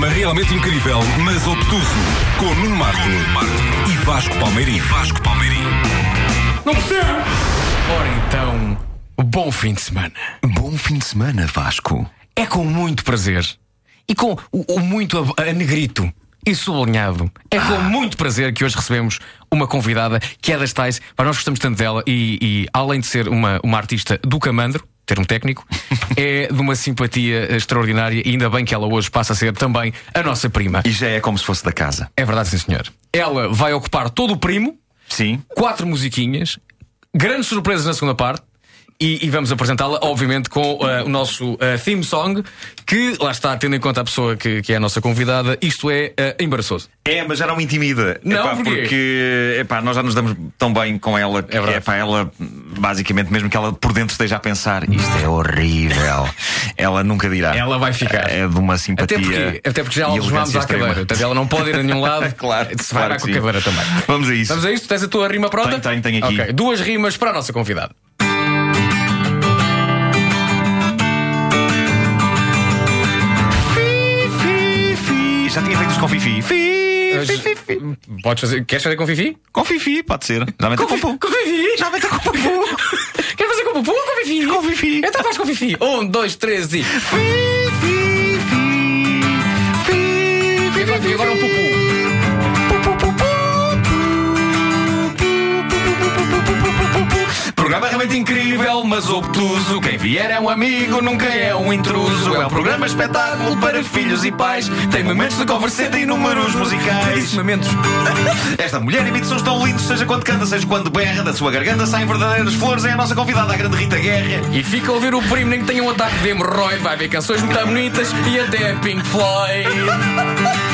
programa realmente incrível, mas obtuso, com Nuno Marco, e Vasco Palmeirim. Vasco Palmeirim. Não percebo! Ora então, bom fim de semana. Bom fim de semana, Vasco. É com muito prazer e com o, o muito a, a negrito e sublinhado. É com muito prazer que hoje recebemos uma convidada que é das tais, para nós gostamos tanto dela e, e além de ser uma, uma artista do camandro, termo técnico, é de uma simpatia extraordinária e ainda bem que ela hoje passa a ser também a nossa prima. E já é como se fosse da casa. É verdade, sim senhor. Ela vai ocupar todo o primo, Sim. quatro musiquinhas, grandes surpresas na segunda parte. E, e vamos apresentá-la, obviamente, com uh, o nosso uh, theme song, que lá está, tendo em conta a pessoa que, que é a nossa convidada, isto é uh, embaraçoso. É, mas já não me intimida. Não, Epá, porquê? porque epá, nós já nos damos tão bem com ela que É epá, ela, basicamente, mesmo que ela por dentro esteja a pensar isto é horrível, ela nunca dirá. Ela vai ficar. É de uma simpatia. Até porque, até porque já a levámos à extrema. cadeira. Portanto, ela não pode ir a nenhum lado. Claro, Se vai claro com a cadeira também. Vamos a isso. Vamos a isto? Tens a tua rima pronta? Tenho, tenho, tenho aqui. Ok, duas rimas para a nossa convidada. Já tinha feito os com Fifi. Fi, fi, fi, fi. Podes fazer, queres fazer com Fifi? Com Fifi, pode ser. Já mete com Pupu. Com Fifi? Já mete com Pupu. Queres fazer com Pupu ou com Fifi? Com Fifi. Então faz com Fifi. Um, dois, três e. Fi, fi, fi. Fi, fi, E vai- e agora um Pupu. Programa realmente incrível, mas obtuso. Quem vier é um amigo, nunca é um intruso. É um programa espetáculo para filhos e pais. Tem momentos de converseta e números musicais. Momentos. Esta mulher emite sons tão lindos, seja quando canta, seja quando berra. Da sua garganta saem verdadeiras flores. É a nossa convidada, a grande Rita Guerra. E fica a ouvir o primo, nem que tenha um ataque de hemorroide. Vai ver canções muito bonitas e até Pink Floyd.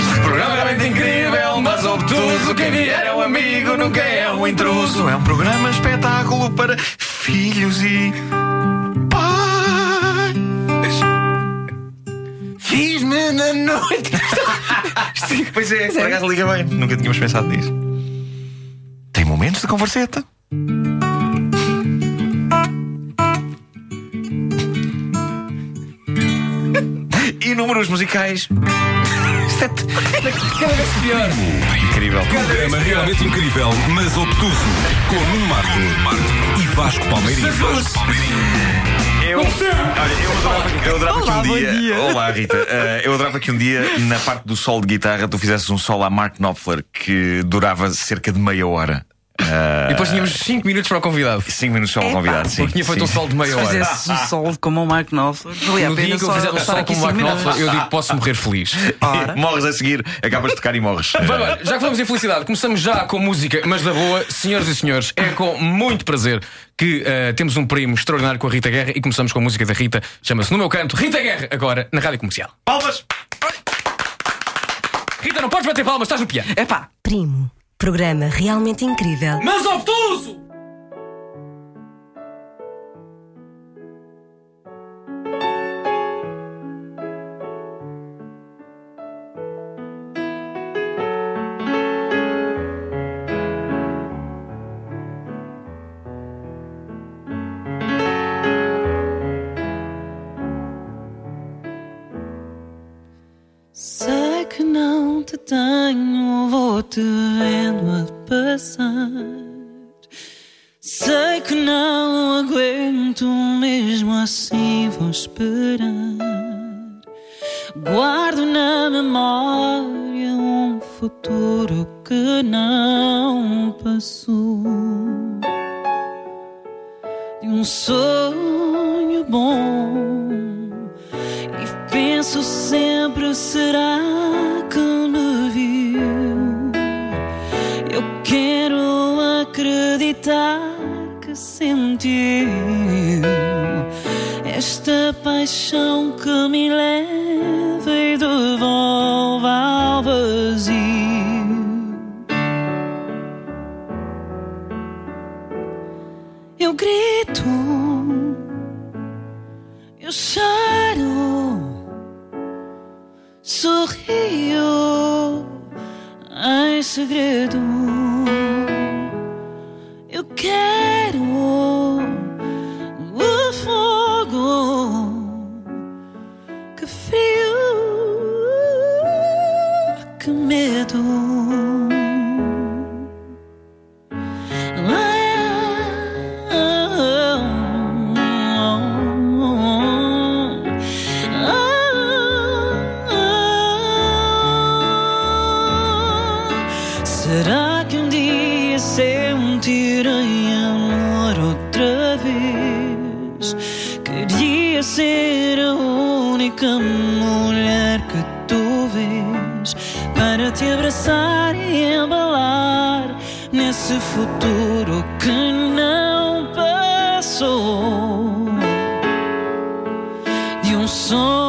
Programa realmente incrível, mas obtuso. Quem vier é um amigo, nunca é um intruso. É um programa espetáculo para filhos e pais. Fiz-me na noite. Pois é, por acaso liga bem. Nunca tínhamos pensado nisso. Tem momentos de converseta. E números musicais. Isto é t- Cada vez pior. incrível. Programa realmente incrível, mas obtuso, com Nuno Marco, e Vasco Palmeirim. Vasco Palmeirim. Eu, olha, eu adorava, eu adorava Olá, que um dia. dia. Olá, Rita. Eh, eu adorava que um dia, na parte do solo de guitarra, tu fizesses um solo a Mark Knopfler que durava cerca de meia hora. E depois tínhamos 5 minutos para o convidado. 5 minutos ao Epá, convidado, sim. Porque tinha feito um sol de meia Se hora. fizesse o sol como o Mark Knopfler, valia a No dia pena que eu fizer o estar sol aqui com o Mark. Knopfler, eu digo que posso morrer feliz. Morres a seguir, acabas de tocar e morres. Já que falamos em felicidade, começamos já com música, mas da boa, senhoras e senhores, é com muito prazer que eh, temos um primo extraordinário com a Rita Guerra e começamos com a música da Rita, chama-se No Meu Canto, Rita Guerra, agora na rádio comercial. Palmas! Rita, não podes bater palmas, estás no piano. Epá, Primo. Programa realmente incrível. Mas obtuso! Vou esperar. Guardo na memória um futuro que não passou. De um sonho bom. E penso sempre: será que me viu? Eu quero acreditar que sentiu esta paixão que me leva e devolve ao vazio. Eu grito, eu choro, sorrio em segredo. Queria ser a única mulher que tu vês para te abraçar e embalar nesse futuro que não passou. De um sonho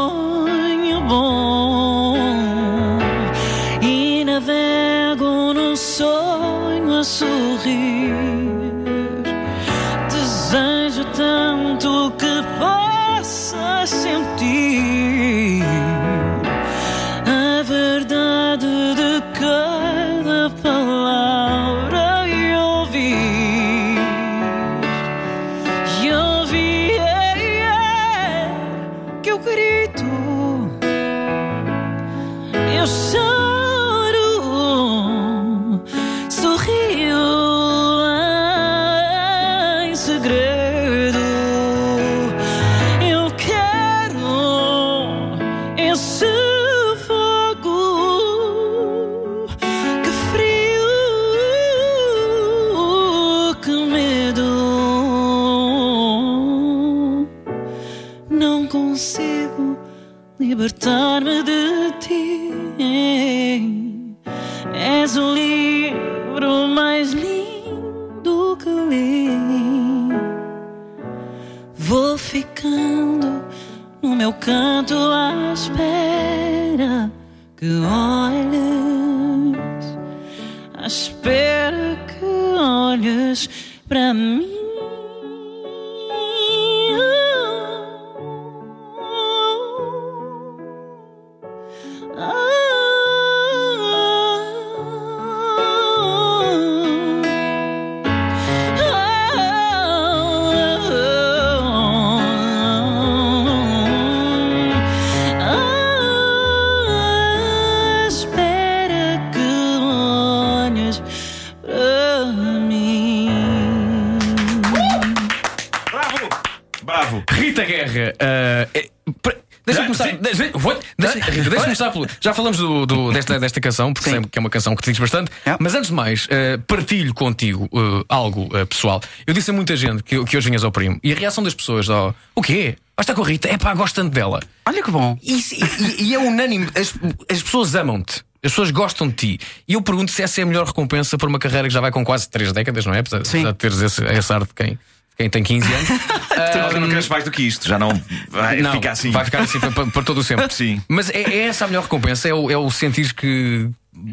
Já falamos do, do- desta, desta canção, porque sei que é uma canção que te diz bastante. É. Mas antes de mais, ah, partilho contigo ah, algo ah, pessoal. Eu disse a muita gente que, que hoje vinhas ao primo e a reação das pessoas: ó, o quê? Vais estar com a Rita? É pá, gosto tanto dela. Olha que bom. E, e- e é unânime, as, as pessoas amam-te. As pessoas gostam de ti. E eu pergunto se essa é a melhor recompensa para uma carreira que já vai com quase 3 décadas, não é? Apesar apesar de teres esse, esse ar de quem, quem tem 15 anos. Ela já não queres mais do que isto, já não vai Não, ficar assim. Vai ficar assim para, todo o sempre. Sim. Mas é, é essa a melhor recompensa, é o, é o sentir que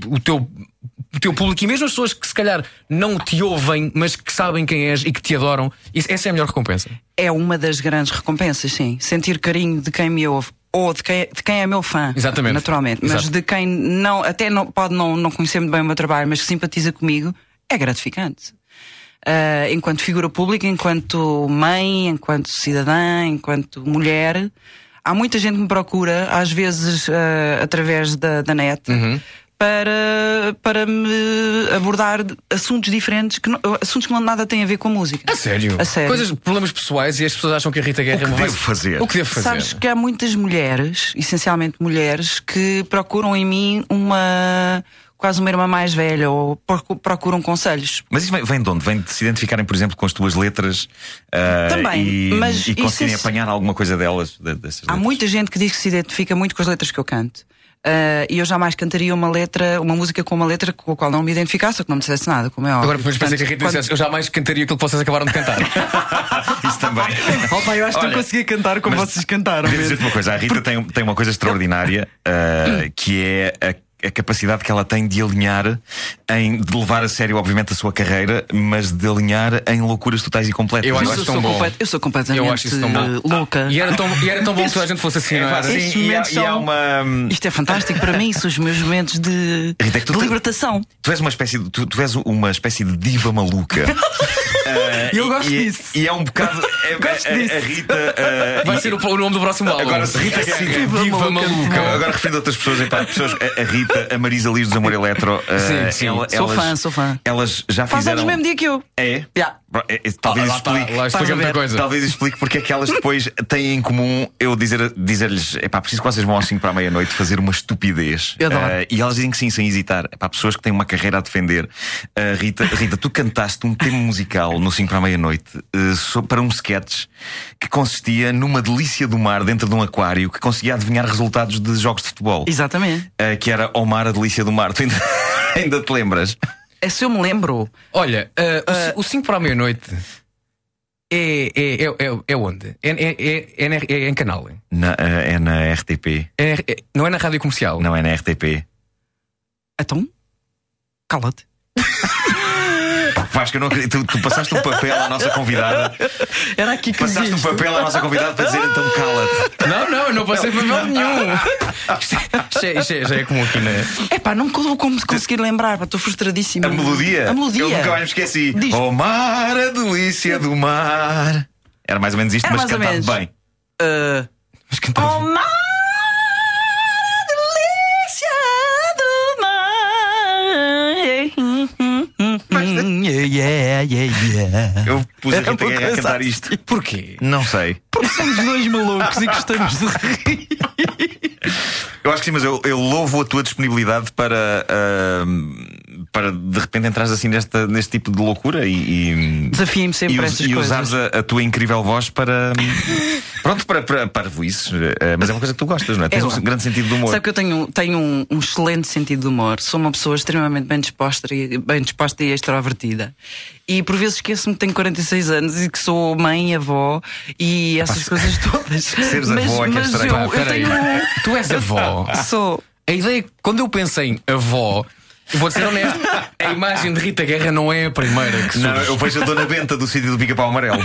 o teu, o teu público e mesmo as pessoas que se calhar não te ouvem, mas que sabem quem és e que te adoram, isso- essa é a melhor recompensa. É uma das grandes recompensas, sim. Sentir carinho de quem me ouve. Ou de quem, de quem é meu fã. Exatamente. Naturalmente. Mas Exato. de quem não, até não, pode não, não conhecer muito bem o meu trabalho, mas que simpatiza comigo, é gratificante. Ah, enquanto figura pública, enquanto mãe, enquanto cidadã, enquanto mulher, há muita gente que me procura, às vezes ah, através da, da net. Uhum. Para, para me abordar assuntos diferentes, que não- assuntos que não nada têm a ver com a música. A sério? A sério. Coisas, problemas pessoais e as pessoas acham que a Rita Guerra O que é devo fazer? O que devo fazer? Sabes que há muitas mulheres, essencialmente mulheres, que procuram em mim uma quase uma irmã mais velha ou procu- procuram conselhos. Mas isso vem, vem de onde? Vem de se identificarem, por exemplo, com as tuas letras ah, Também, e, mas e isso conseguirem é- apanhar alguma coisa delas. de- dessas Há letras. muita gente que diz que se identifica muito com as letras que eu canto. Ah, e eu jamais cantaria uma letra, uma música com uma letra com a qual não me identificasse ou que não me dissesse nada, como é óbvio. Agora depois pensei que a Rita Portanto, dissesse: Eu jamais cantaria aquilo que vocês acabaram de cantar. Isso também. quando- Opa, eu acho que Olha, não conseguia cantar como vocês cantaram. Devo mesmo. dizer-te uma coisa: a Rita tem, tem uma coisa extraordinária ah, que é a. a capacidade que ela tem de alinhar em de levar a sério, obviamente, a sua carreira, mas de alinhar em loucuras totais e completas. Eu acho isso tão sou bom. eu sou completamente Eu acho isso tão bom. louca. E era tão, e era tão bom que toda a gente fosse assim, não era? Sim, Esses e há, momentos e há são- uma. Isto é fantástico para mim, são os meus momentos de, Rita, é tu de te- libertação. Tu és uma espécie de, tu, tu és uma espécie de diva maluca. E eu gosto e, disso. E é um bocado. é- Gosto a- a, disso. Rita. ah, Vai e- ser o, o nome do próximo álbum. Agora, Rita Gaga, Gaga, Viva, Viva Maluca. Maluca. Agora referindo a outras pessoas, a, a Rita, a Marisa Liz do Amor Eletro, ah, Sim, sim. ela- Sou elas, fã, sou fã. Elas já Faz fizeram. anos no mesmo dia que eu. É? Já. É, é, Talvez explique. lá explica muita coisa. Talvez explique porque é que elas depois têm em comum eu dizer- dizer-lhes: é pá, preciso que vocês vão às 5 para a meia-noite fazer uma estupidez. Eh, e elas dizem que sim, sem hesitar. É para pessoas que têm uma carreira a defender. Eh, Rita, Rita, tu cantaste um tema musical no 5 para a meia-noite so- para um sketch que consistia numa delícia do mar dentro de um aquário que conseguia adivinhar resultados de jogos de futebol. Exatamente. Que era Omar, a delícia do mar. Tu ainda, ainda te lembras? É se eu me lembro. Olha, uh, o 5 para a meia-noite é, é, é, é, é onde? É, é, é, é, é em canal? Na- eh, é na RTP. É, é- não é na rádio comercial? Não é na RTP. Então, cala-te. Vasco, eu não acredito. Tu, tu passaste um papel à nossa convidada. Era aqui que Passaste um existe. papel à nossa convidada para dizer então cala-te. Não, não, eu não passei papel nenhum. Isto, é- isto é, isto é- já é como aqui na. É pá, não vou como conseguir lembrar, pá, estou frustradíssima. A melodia. A melodia. Eu nunca mais me esqueci. Diz. Oh mar, a delícia do mar. Era mais ou menos isto, Era mas cantado bem. Uh, Mas cantava- oh, mar, Yeah, yeah, yeah. Eu pus a Era Rita Guerra a cantar assim. isto. Porquê? Não sei. Porque somos dois malucos e gostamos de rir. Eu acho que sim, mas eu, eu louvo a tua disponibilidade para, ahm, para de repente entrares assim nesta, neste tipo de loucura e, e, Desafiem-me sempre e, para estas e coisas. usares a, a tua incrível voz para. pronto, para, para, para voices. Eh, Mas é uma coisa que tu gostas, não é? Tens Eu- um grande sentido de humor. Sabe que eu tenho, tenho um, um excelente sentido de humor. Sou uma pessoa extremamente bem disposta e, bem disposta e extrovertida. E por vezes esqueço-me que tenho 46 anos e que sou mãe e avó e essas coisas todas. Seres avó é que é estranho. eu, Pá, eu tenho. Tu és avó. Sou. A ideia, é quando eu pensei em avó, vou ser honesto, a imagem de Rita Guerra não é a primeira que surge. Não, eu vejo a Dona Benta do sítio do pica-pau amarelo.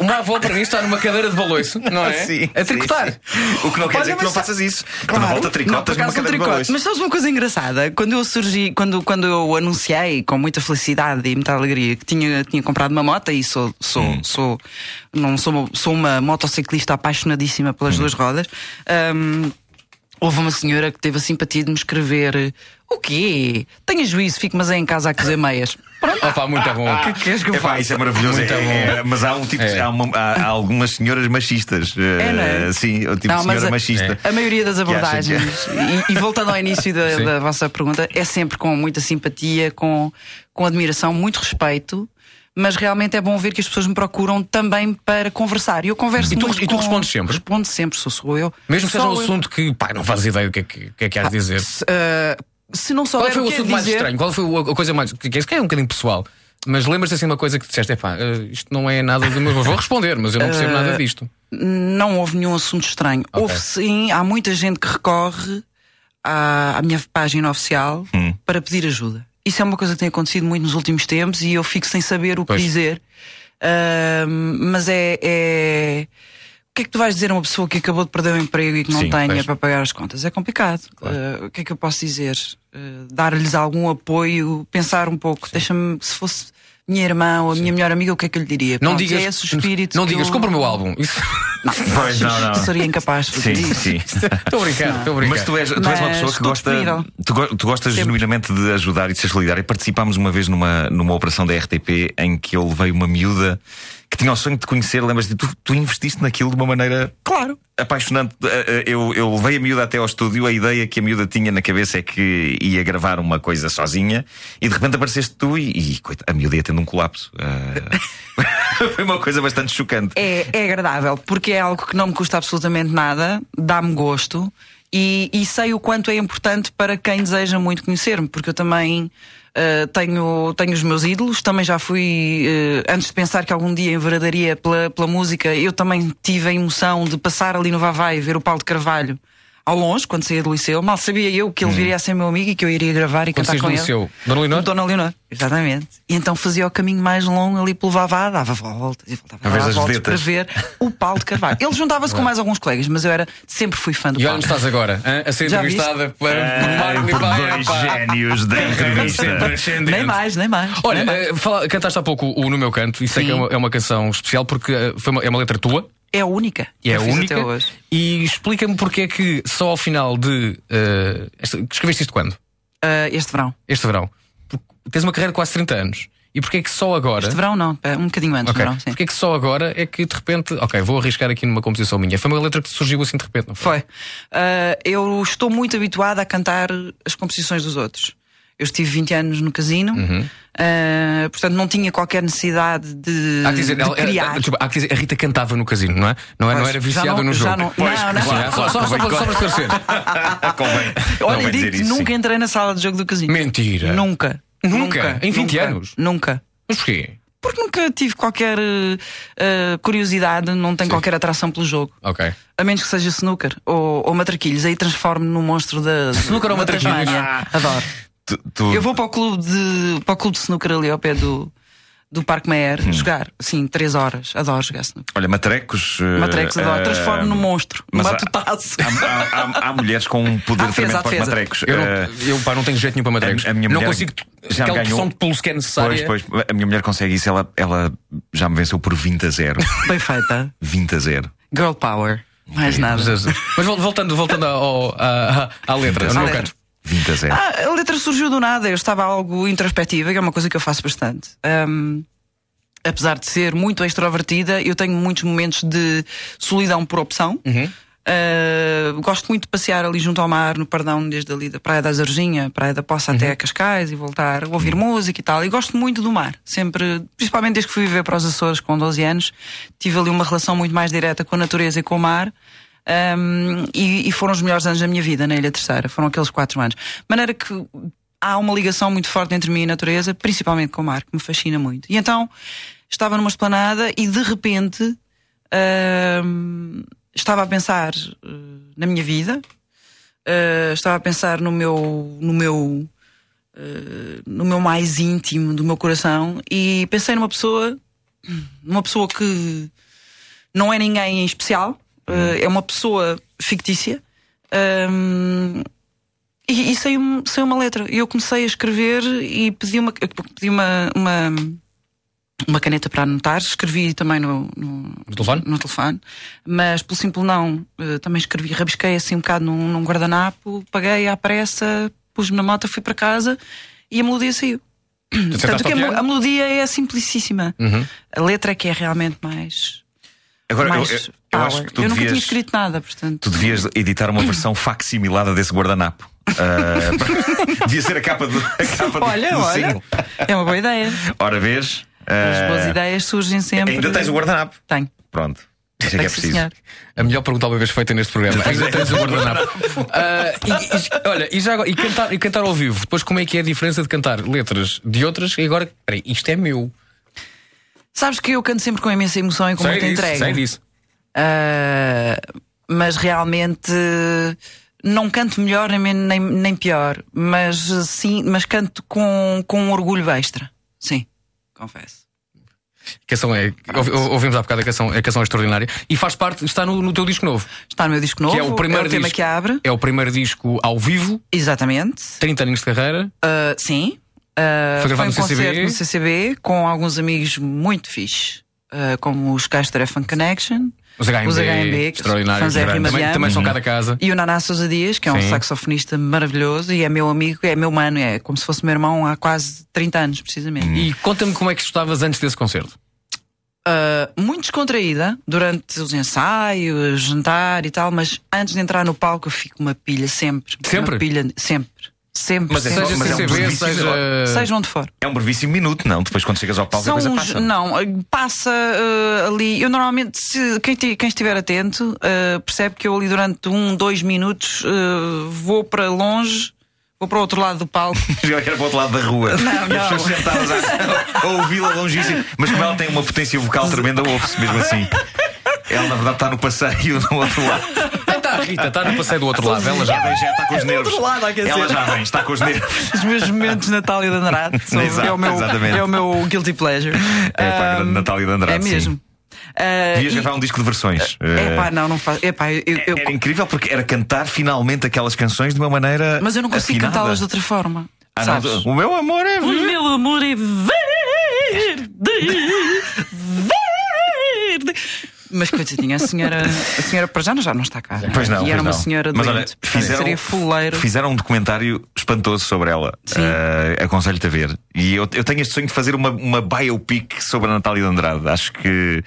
Uma avó para mim está numa cadeira de baloiço, não é? Sim, a sim, tricotar. sim. O que não quer Olha, dizer que não faças isso. Tu Claro. na volta tricotas Não, numa não cadeira de tricoto. balões. Mas sabes uma coisa engraçada? Quando eu surgi, quando, quando eu anunciei com muita felicidade e muita alegria que tinha, tinha comprado uma moto e sou, sou, Hum. sou, não sou, sou uma motociclista apaixonadíssima Hum. pelas duas rodas. hum, Houve uma senhora que teve a simpatia de me escrever: O quê? Tenha juízo, fico mas é em casa a cozer meias. Pronto. Opa, muito bom. O que queres que eu faça? isso é maravilhoso. Muito É- bom. é- mas há um tipo de- É. há, uma- há- há algumas senhoras machistas. eh, É, não é? Sim, o tipo Não, de senhora a- machista. A maioria das Que acha abordagens, e, e voltando ao início da, da vossa pergunta, é sempre com muita simpatia, com, com admiração, muito respeito. Mas realmente é bom ver que as pessoas me procuram também para conversar. E eu converso E tu- muito e tu com- respondes sempre? Respondo sempre, sou, sou eu. Mesmo que seja um eu. assunto que, pá, não fazes ideia do que é que, o que, é que hás de dizer. Se, ah, se não Qual souber foi o o é assunto mais dizer, estranho? Qual foi a coisa mais. Que é, que é um bocadinho pessoal. Mas lembras-te assim de uma coisa que disseste: epá, eh, isto não é nada de. meu- Vou responder, mas eu não percebo nada disto. não houve nenhum assunto estranho. Ok. Houve sim, há muita gente que recorre à, à minha página oficial Hum. para pedir ajuda. Isso é uma coisa que tem acontecido muito nos últimos tempos e eu fico sem saber o que Pois. dizer. Ahm, mas é, é- O que é que tu vais dizer a uma pessoa que acabou de perder o emprego e que não Sim, tem pois. para pagar as contas? É complicado. Ah, o que é que eu posso dizer? Ah, Dar-lhes algum apoio, pensar um pouco. Deixa-me, se fosse minha irmã ou a minha melhor amiga, o que é que eu lhe diria? Não Pronto, digas. É esse o espírito não digas, eu- compra o meu álbum. Isso. Não, Pois, não, não. Seria incapaz de fazer Sim, isso. sim. Estou a brincar, estou a brincar. Mas tu és, tu és uma Mas pessoa que gosta. Tu, go- tu gostas Sempre. genuinamente de ajudar e de ser solidário. E participámos uma vez numa, numa operação da RTP em que eu levei uma miúda que tinha o sonho de conhecer. Lembras-te? Tu, tu investiste naquilo de uma maneira Claro. apaixonante. Eh, eh, Eu, eu levei a miúda até ao estúdio. A ideia que a miúda tinha na cabeça é que ia gravar uma coisa sozinha e de repente apareceste tu e, e coita, a miúda ia tendo um colapso. Eh, Foi uma coisa bastante chocante. É, é agradável, porque é algo que não me custa absolutamente nada, dá-me gosto e, e sei o quanto é importante para quem deseja muito conhecer-me, porque eu também. Eh, tenho, tenho os meus ídolos, também já fui, eh, antes de pensar que algum dia enveradaria pela, pela música, eu também tive a emoção de passar ali no Vavai ver o Paulo de Carvalho ao longe, quando saía do liceu. Mal sabia eu que ele viria a ser meu amigo e que eu iria gravar e Quando cantar com do ele. liceu, Dona Leonor? Dona Leonor, exatamente. E então fazia o caminho mais longo ali pelo Vavá, dava voltas e voltava A voltas para vedetas. ver o Paulo de Carvalho. Ele juntava-se com mais alguns colegas, mas eu era, sempre fui fã do E Paulo. onde estás agora, hã? a ser Já entrevistada por, por Marco por dois génios da entrevista. Nem mais, nem mais. Olha, nem mais. eh, fala- cantaste há pouco o No Meu Canto e sei Sim. que é uma, é uma canção especial porque eh, foi uma- é uma letra tua é a única. e é única. Até hoje. E explica-me porque é que só ao final de. esta- escreveste isto quando? Ah, este verão. Este verão. Porque tens uma carreira de quase 30 anos. E porque é que só agora. Este verão não, é um bocadinho antes Ok. do verão, sim. Porque é que só agora é que de repente. Ok, vou arriscar aqui numa composição minha. Foi uma letra que surgiu assim de repente, não foi? Foi. Ah, eu estou muito habituada a cantar as composições dos outros. Eu estive 20 anos no casino, Uhum. ah, portanto não tinha qualquer necessidade de, Há que dizer, de ela- criar. ela- desculpa, há que dizer, a Rita cantava no casino, não é? Não, é, não Pois, era já viciada não- no jogo. não- Pois, não, não. Só, só, só, convém- para- só para esclarecer. Convém, Olha, isso. nunca entrei na sala de jogo do casino. Mentira. Nunca. Nunca? Em 20 Nunca. anos? Nunca. Mas porquê? Porque nunca tive qualquer eh, curiosidade, não tenho qualquer atração pelo jogo. Ok. A menos que seja snooker ou, ou matraquilhos. Aí transformo-me no monstro da. Snooker ou matraquilhos? Adoro. Tu- tu- Eu vou para o clube de, para o clube de snooker ali ao pé do, do Parque Meyer Hum. jogar, assim, três horas. Adoro jogar snooker. Olha, matrecos. eh, Matrecos, adoro. eh, Transformo no monstro, mas numa há- tutaço. Há, há- há- há mulheres com um poder defesa, tremendo para matrecos. Eu, não, Eh, eu pá, não tenho jeito nenhum para matrecos. a- a minha não mulher consigo. já aquela ganhou- pressão de pulso que é necessária. Pois, pois, a minha mulher consegue isso, ela, ela já me venceu por 20 a 0. Bem feita. 20 a 0. Girl power. Mais nada. Mas, mas vol- voltando, voltando ao, à, à letra, Sim, no meu canto. 20 a 0. Ah, a letra surgiu do nada, eu estava algo introspectiva, que é uma coisa que eu faço bastante. Ahm, apesar de ser muito extrovertida, eu tenho muitos momentos de solidão por opção. Ah, gosto muito de passear ali junto ao mar, no Pardão, desde ali da Praia da Azarginha, Praia da Poça até a Cascais e voltar, ouvir música e tal. E gosto muito do mar, sempre, principalmente desde que fui viver para os Açores com 12 anos, tive ali uma relação muito mais direta com a natureza e com o mar. Um, e, e foram os melhores anos da minha vida na Ilha Terceira, foram aqueles quatro anos. De maneira que há uma ligação muito forte entre mim e a natureza, principalmente com o mar, que me fascina muito. E então estava numa esplanada e de repente um, estava a pensar uh, na minha vida, uh, estava a pensar no meu, no meu, uh, no meu mais íntimo do meu coração e pensei numa pessoa, numa pessoa que não é ninguém em especial, uh, é uma pessoa fictícia. um, e, e saiu, saiu uma letra. E eu comecei a escrever e pedi uma, pedi uma, uma, uma caneta para anotar. Escrevi também no, no, No telefone? no telefone. Mas pelo simples não, eh, também escrevi, rabisquei assim um bocado num, num guardanapo, paguei à pressa, pus-me na moto, fui para casa e a melodia saiu. Portanto, sentaste que ao a, a melodia é simplicíssima. Uhum. A letra é que é realmente mais. Agora, mais eu- eu power. acho que tu eu nunca tinha escrito nada, portanto. tu devias editar uma versão facsimilada desse guardanapo. Ah, devia ser a capa do, a capa do- Olha, do olha. single. É uma boa ideia. Ora, vês? As ah, boas ideias surgem sempre. Ainda tens o guardanapo. Tenho. Pronto. Isso é que é preciso. senhor. A melhor pergunta alguma vez feita neste programa. Ainda tens o guardanapo. Ah, e, e- olha, e, já e, cantar, e cantar ao vivo, depois como é que é a diferença de cantar letras de outras e agora, peraí, isto é meu. Sabes que eu canto sempre com imensa emoção e com sei muita disso, entrega. sei disso. Ah, mas realmente não canto melhor nem, nem, nem pior. Mas sim, mas canto com, com um orgulho extra. Sim, confesso. A canção é, ouvi- ouvimos há bocado a canção, a canção é extraordinária e faz parte, está no, no teu disco novo. Está no meu disco novo. que é o primeiro tema disco, que abre. É o primeiro disco ao vivo, Exatamente. 30 anos de carreira. Ah, sim. Ah, Foi gravado um no CCB? no CCB com alguns amigos muito fixe, ah, como os Castro Fan Connection Os HMB, Os HMB, que extraordinários. Também, também são cada casa. e o Naná Sousa Dias, que é um Sim. saxofonista maravilhoso e é meu amigo, é meu mano, é como se fosse meu irmão há quase 30 anos, precisamente. E conta-me como é que estavas antes desse concerto. Ah, muito descontraída durante os ensaios, jantar e tal, mas antes de entrar no palco eu fico uma pilha sempre. Sempre? Uma pilha, sempre. Sempre. Mas é sempre. só- Seja mas é um CCB, brevíssimo- seja. Seja onde for. É um brevíssimo minuto, não? Depois, quando chegas ao palco, a São coisa uns- passa. Não, eh, passa eh, ali. Eu normalmente, se, quem, quem estiver atento, eh, percebe que eu ali durante um, dois minutos eh, vou para longe, vou para o outro lado do palco. Eu era para o outro lado da rua. Não, as não. pessoas sentadas a, a ouvi-la longíssimo. Mas como ela tem uma potência vocal tremenda, ouve-se mesmo assim. Ela, na verdade, está no passeio no outro lado. Está a Rita? Está no passeio do outro lado. Ela Já vem, já está com os nervos. outro lado a aquecer. Ela já vem, está com os nervos. Os meus momentos de Natália de Andrade são- Exato, é, o meu, exatamente. é o meu guilty pleasure. É pá, a grande Natália de Andrade. É mesmo. Ah, Devias gravar um disco de versões. É Eh, pá, não, não faz. É pá, eu, eu- Era incrível porque era cantar finalmente aquelas canções de uma maneira. mas eu não consigo cantá-las de outra forma. Ah, sabes? não, o meu amor é. O meu amor é verde. Mas coitadinha, a senhora, a senhora para já já não está cá. Pois não. E era uma não. senhora Mas doente. olha, fizeram, seria fuleiro. fizeram um documentário espantoso sobre ela. Sim. Eh, Aconselho-te a ver. E eu, eu tenho este sonho de fazer uma, uma biopic sobre a Natália de Andrade. Acho que,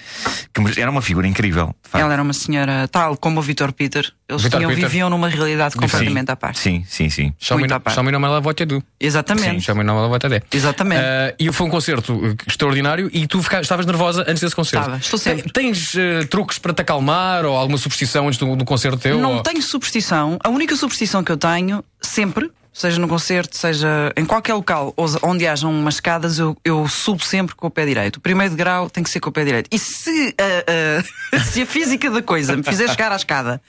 que era uma figura incrível. de. Ela era uma senhora tal como o Vitor Peter. Eles Vitor tinham, Peter. viviam numa realidade completamente sim, à parte. Sim, sim, sim. Chama Muito à parte. me não ela tu. Exatamente. Chama me não ela vote Exatamente. E foi um concerto extraordinário e tu fica- estavas nervosa antes desse concerto. Estava, estou sempre. Tens truques para te acalmar ou alguma superstição antes do, do concerto teu? Não ou- tenho superstição. A única superstição que eu tenho, sempre, seja no concerto, seja em qualquer local onde hajam umas escadas, eu, eu subo sempre com o pé direito. O primeiro degrau tem que ser com o pé direito. E se, ah, ah, se a física da coisa me fizer chegar à escada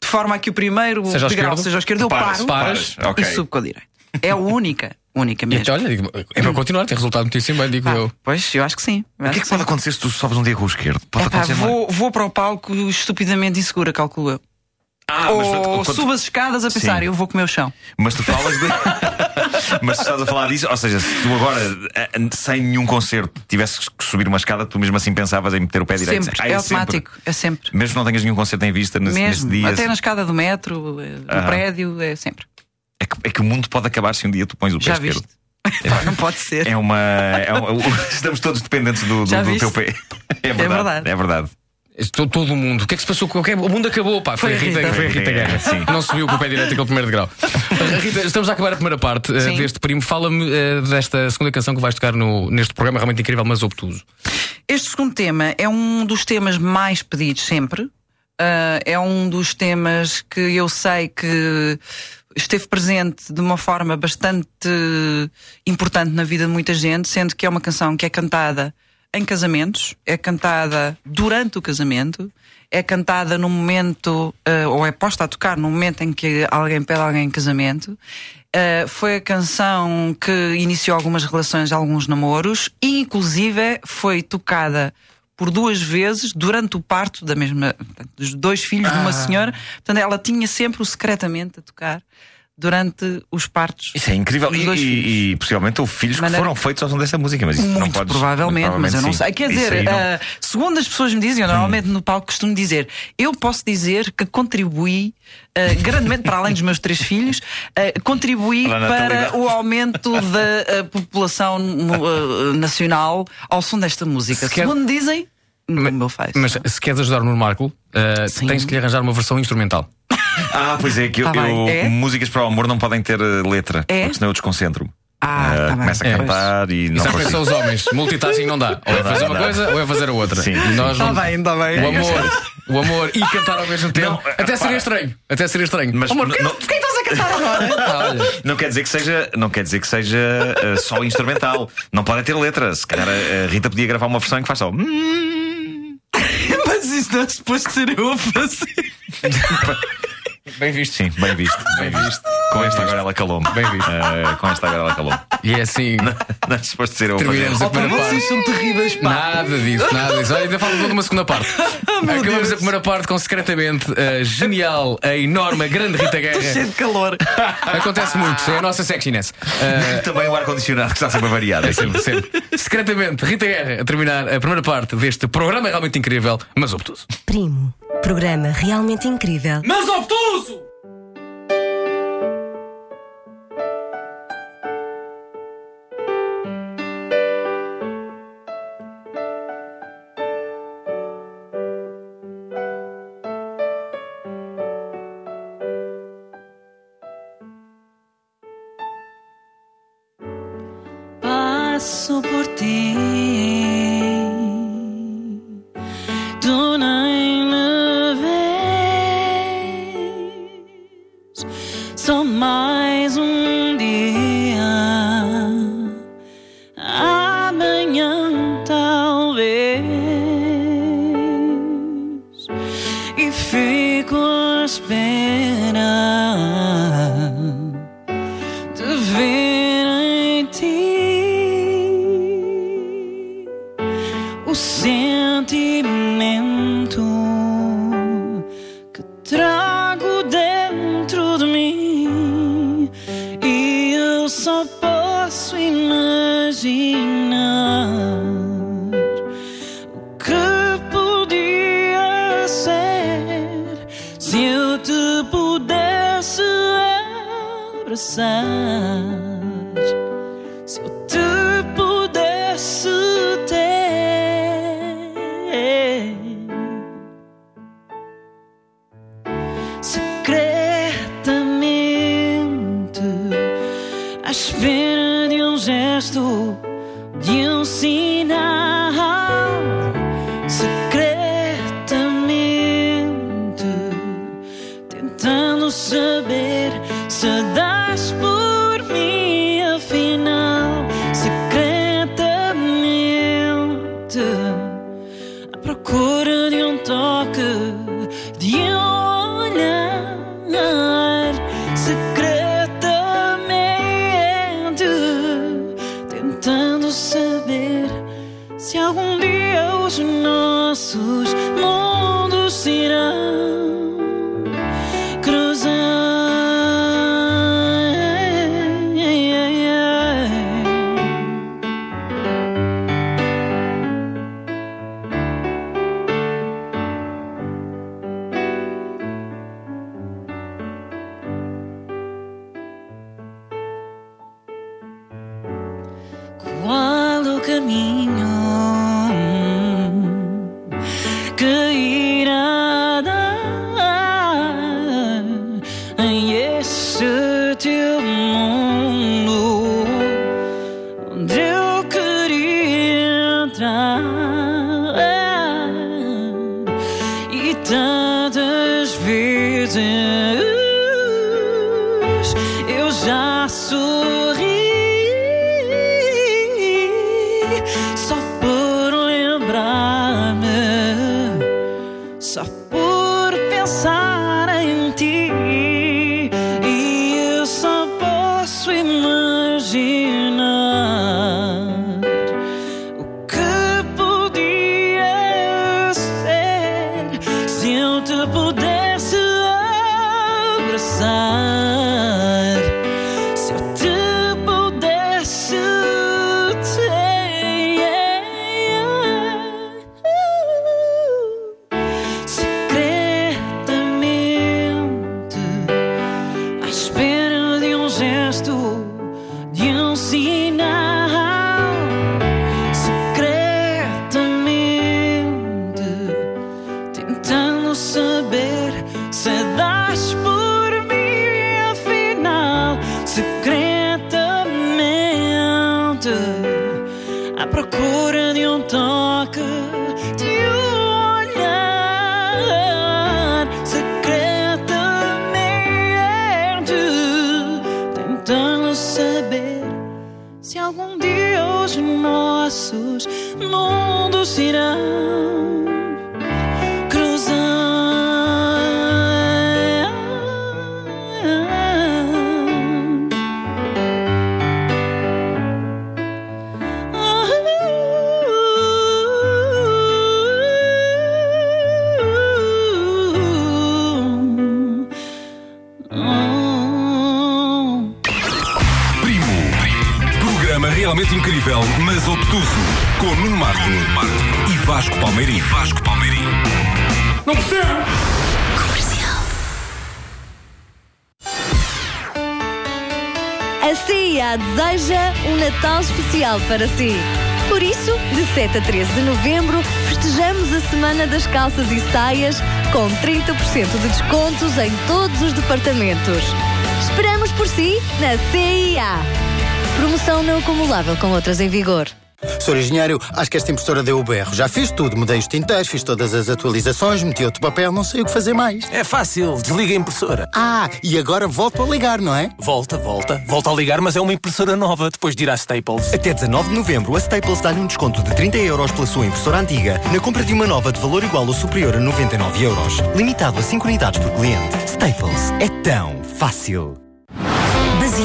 de forma a que o primeiro Seja degrau esquerdo? seja ao esquerdo, eu Paras, paro paras, e subo com a direita. É a única, única E mesmo. então, olha, digo, é para continuar, tem resultado muitíssimo bem, digo Pá, eu. Pois, eu acho que sim. O que é que pode sim. acontecer se tu sobes um dia com o esquerdo? Pode Epá, acontecer é? vou, vou para o palco estupidamente insegura, calculo eu. Ah, mas, Ou quando- subo as escadas a pensar, Sim. eu vou comer o chão. mas tu falas de. mas tu estás a falar disso, ou seja, se tu agora, eh, sem nenhum concerto, tivesses que subir uma escada, tu mesmo assim pensavas em meter o pé direito. Sempre, Ah, é automático, é sempre. Mesmo que não tenhas nenhum concerto em vista nesse, nesse Mesmo, dia. até na escada do metro, eh, no Aham. prédio, é sempre. É, que, é que o mundo pode acabar se um dia tu pões o pé Já esquerdo. viste? não pode ser. É uma. é uma- estamos todos dependentes do, do, do teu pé. É verdade. verdade. É verdade. Todo, todo o mundo. O que é que se passou? com- O mundo acabou, pá. Foi, Foi a Rita, Rita. foi a Rita Guerra. Sim. Não subiu com o pé direito aquele primeiro degrau. Rita, estamos a acabar a primeira parte Sim. deste primo. Fala-me eh, desta segunda canção que vais tocar no, neste programa realmente incrível, mas obtuso. Este segundo tema é um dos temas mais pedidos sempre. Ah, é um dos temas que eu sei que esteve presente de uma forma bastante importante na vida de muita gente, sendo que é uma canção que é cantada em casamentos, é cantada durante o casamento, é cantada no momento, ah, ou é posta a tocar no momento em que alguém pede alguém em casamento. Uh, foi a canção que iniciou algumas relações, alguns namoros, e inclusive foi tocada por duas vezes durante o parto da mesma, portanto, dos dois filhos de uma senhora. Portanto, ela tinha sempre o secretamente a tocar durante os partos. Isso é incrível. E, e, e possivelmente houve filhos que Maneira- foram feitos ao som dessa música, mas isso não Muito podes. provavelmente, muito mas eu não sim. sei. Quer Isso dizer, não- ah, segundo as pessoas me dizem, eu normalmente no palco costumo dizer, eu posso dizer que contribuí ah, grandemente, para além dos meus três filhos, ah, contribuí Para o aumento da população nacional ao som desta música. Se quer- Segundo dizem, no meu face. Mas se queres ajudar o Nuno Marco, tens que lhe arranjar uma versão instrumental. Ah, pois é, que eu, Tá eu- É? músicas para o amor não podem ter eh, letra, É? porque senão eu desconcentro-me. Ah, Ah, tá bem. começa a É. cantar e E não sabe quem são os homens? Multitasking não dá. Ou é Não dá, fazer uma coisa ou é fazer a outra. Sim, nós Está não- bem, está bem. O amor, o amor e cantar ao mesmo tempo. Não, Até seria estranho. Até seria estranho. Mas amor, não- porquê estás a cantar agora? Ah. Não quer dizer que seja, não quer dizer que seja eh, só instrumental. Não pode ter letra. Se calhar a, a Rita podia gravar uma versão em que faz só. "Hum". Mas isso não é suposto ser eu a fazer. Bem visto. Sim, bem visto, bem visto. Com esta agora ela calou-me. Bem visto. Eh, com esta agora ela calou-me. E é assim. Não é suposto ser eu. Terminamos a Opa, primeira parte. vocês são terríveis, pá. Nada disso, nada disso. Olha, ainda falta toda uma segunda parte. Acabamos Deus. a primeira parte com secretamente a genial, a enorme, a grande Rita Cheio Guerra. de calor. Acontece muito, é a nossa sexiness. Ah, Também o ar-condicionado que está sempre a variar. é sempre, sempre. Secretamente, Rita Guerra a terminar a primeira parte deste programa realmente incrível, mas obtuso. Primo. Programa realmente incrível. Mas obtuso! à espera de um gesto, de um sinal. Assim, a CIA deseja um Natal especial para si. Por isso, de 7 a 13 de novembro, festejamos a Semana das Calças e Saias com 30% de descontos em todos os departamentos. Esperamos por si na CIA. Promoção não acumulável com outras em vigor. Sr. Engenheiro, acho que esta impressora deu o berro. Já fiz tudo, mudei os tinteiros, fiz todas as atualizações, meti outro papel, não sei o que fazer mais. É fácil, desliga a impressora. Ah, e agora volto a ligar, não é? Volta, volta. Volta a ligar, mas é uma impressora nova, depois de ir à Staples. Até 19 de novembro, a Staples dá-lhe um desconto de 30 euros pela sua impressora antiga na compra de uma nova de valor igual ou superior a 99 euros. Limitado a 5 unidades por cliente. Staples. É tão fácil.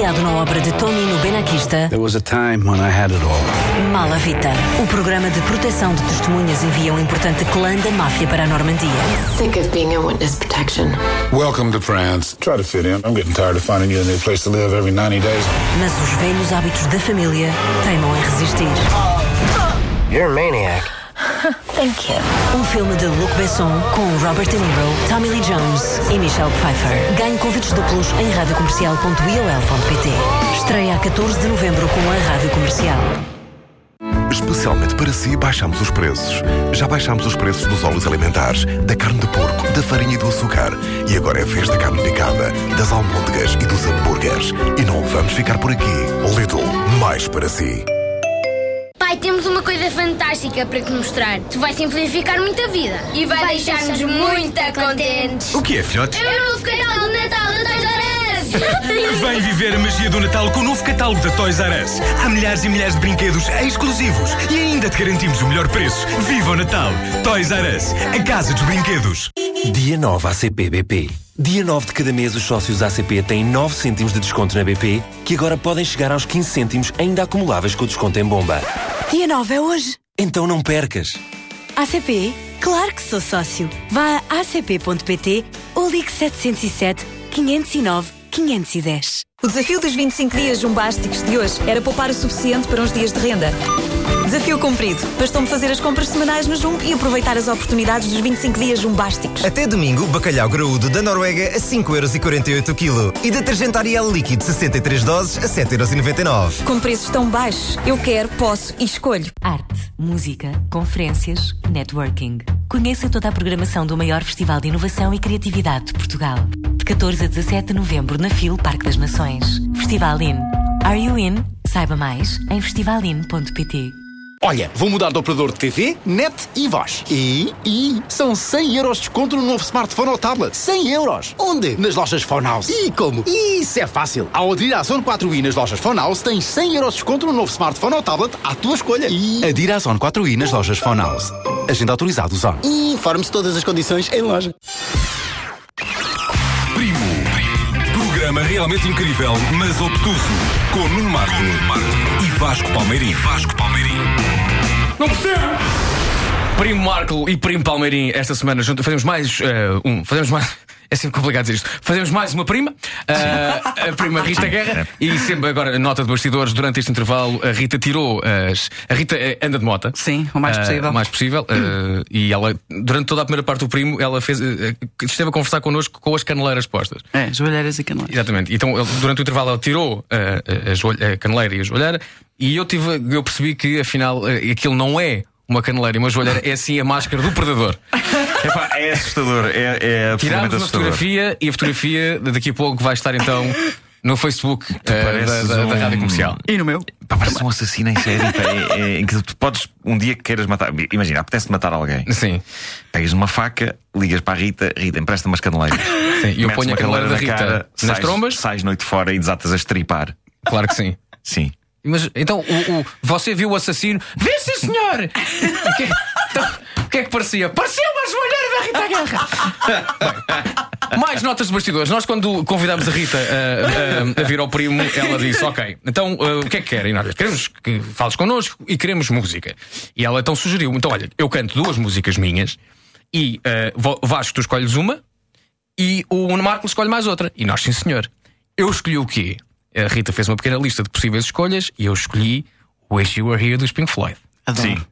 Baseado na obra de Tonino Benakista, There was a time when I had it all. Mala Vita. O programa de proteção de testemunhas envia um importante clã da máfia para a Normandia. Sick of being in witness protection. Welcome to France. Try to fit in. I'm getting tired of finding you a new place to live every 90 days. Mas os velhos hábitos da família teimam em resistir. You're a maniac. Thank you. Um filme de Luc Besson com Robert De Niro, Tommy Lee Jones e Michelle Pfeiffer. Ganhe convites duplos em radiocomercial.iol.pt. Estreia a 14 de novembro com a Rádio Comercial. Especialmente para si, baixamos os preços. Já baixamos os preços dos óleos alimentares, da carne de porco, da farinha e do açúcar. E agora é a vez da carne picada, das almôndegas e dos hambúrgueres. E não vamos ficar por aqui. Lidl, mais para si. Pai, temos uma coisa fantástica para te mostrar. Tu vai simplificar muita vida e vai, deixar-nos muito contentes. O que é, filhote? É o novo catálogo de Natal da Toys R Us. Vem viver a magia do Natal com o novo catálogo da Toys R Us. Há milhares e milhares de brinquedos exclusivos e ainda te garantimos o melhor preço. Viva o Natal! Toys R Us, a casa dos brinquedos. Dia 9 ACP BP. Dia 9 de cada mês os sócios ACP têm 9 cêntimos de desconto na BP, que agora podem chegar aos 15 cêntimos ainda acumuláveis com o desconto em bomba. Dia 9 é hoje. Então não percas! ACP? Claro que sou sócio. Vá a acp.pt ou ligue 707 509 510. O desafio dos 25 dias jumbásticos de hoje era poupar o suficiente para uns dias de renda. Desafio cumprido. Bastou-me fazer as compras semanais no Jumbo e aproveitar as oportunidades dos 25 dias jumbásticos. Até domingo, bacalhau graúdo da Noruega a 5,48€ o quilo e detergente Ariel líquido 63 doses a 7,99€. Com preços tão baixos, eu quero, posso e escolho. Arte, música, conferências, networking. Conheça toda a programação do maior festival de inovação e criatividade de Portugal. De 14 a 17 de novembro na FIL Parque das Nações. Festival IN. Are you in? Saiba mais em festivalin.pt. Olha, vou mudar de operador de TV, net e voz. E, e são 100 euros de desconto no novo smartphone ou tablet. 100 euros. Onde? Nas lojas Phone House. E como? Isso é fácil. Ao aderir à Zone 4i nas lojas Phone House, tens 100 euros de desconto no novo smartphone ou tablet à tua escolha. E... Adira à Zone 4i nas lojas Phone House. Agenda autorizado Zone. E informe-se todas as condições em loja. Programa realmente incrível, mas obtuso. Com Nuno Marco, e Vasco Palmeirim. Vasco Palmeirim. Não percebo! Primo Marco e Primo Palmeirim, esta semana juntos, fazemos mais eh, um. Fazemos mais. É sempre complicado dizer isto. Fazemos mais uma prima, eh, a prima Rita Guerra, e sempre agora, nota de bastidores, durante este intervalo, a Rita tirou as. A Rita eh, anda de moto. Sim, o mais Eh, possível. o mais possível. eh, e ela, durante toda a primeira parte do primo, ela fez. esteve a conversar connosco com as caneleiras postas. É, joelheiras e caneleiras. Exatamente. Então, durante o intervalo, ela tirou a, joelha- a caneleira e a joelheira, e eu, tive, eu percebi que, afinal, aquilo não é uma caneleira e uma joelheira, é sim a máscara do predador. Epá, é assustador. É, é Tirámos uma assustador. fotografia e a fotografia daqui a pouco vai estar então no Facebook eh, da, da- da um- Rádio Comercial. E no meu? Pá, parece um assassino em série. pá, é- é- em que tu podes, um dia que queiras matar. Imagina, apetece matar alguém. Sim. Pegas uma faca, ligas para a Rita, Rita, empresta-me as caneleiras. Sim, e eu Metes ponho a uma caneleira da na Rita cara, nas sais- trombas. Sais noite fora e desatas a estripar. Claro que sim. Sim. Mas então, o, o- você viu o assassino? Vê sim, senhor! então, que é que parecia? Parecia uma joelheira da Rita Guerra! Bem, mais notas de bastidores. Nós, quando convidámos a Rita a, a- a vir ao primo, ela disse: Ok, então uh, o que é que querem? Nós queremos que fales connosco e queremos música. E ela então sugeriu: Então, olha, eu canto duas músicas minhas e uh, Vasco, tu escolhes uma e o Marco escolhe mais outra. E nós, sim, senhor. Eu escolhi o quê? A Rita fez uma pequena lista de possíveis escolhas e eu escolhi Wish You Were Here dos Pink Floyd. Adoro. Sim.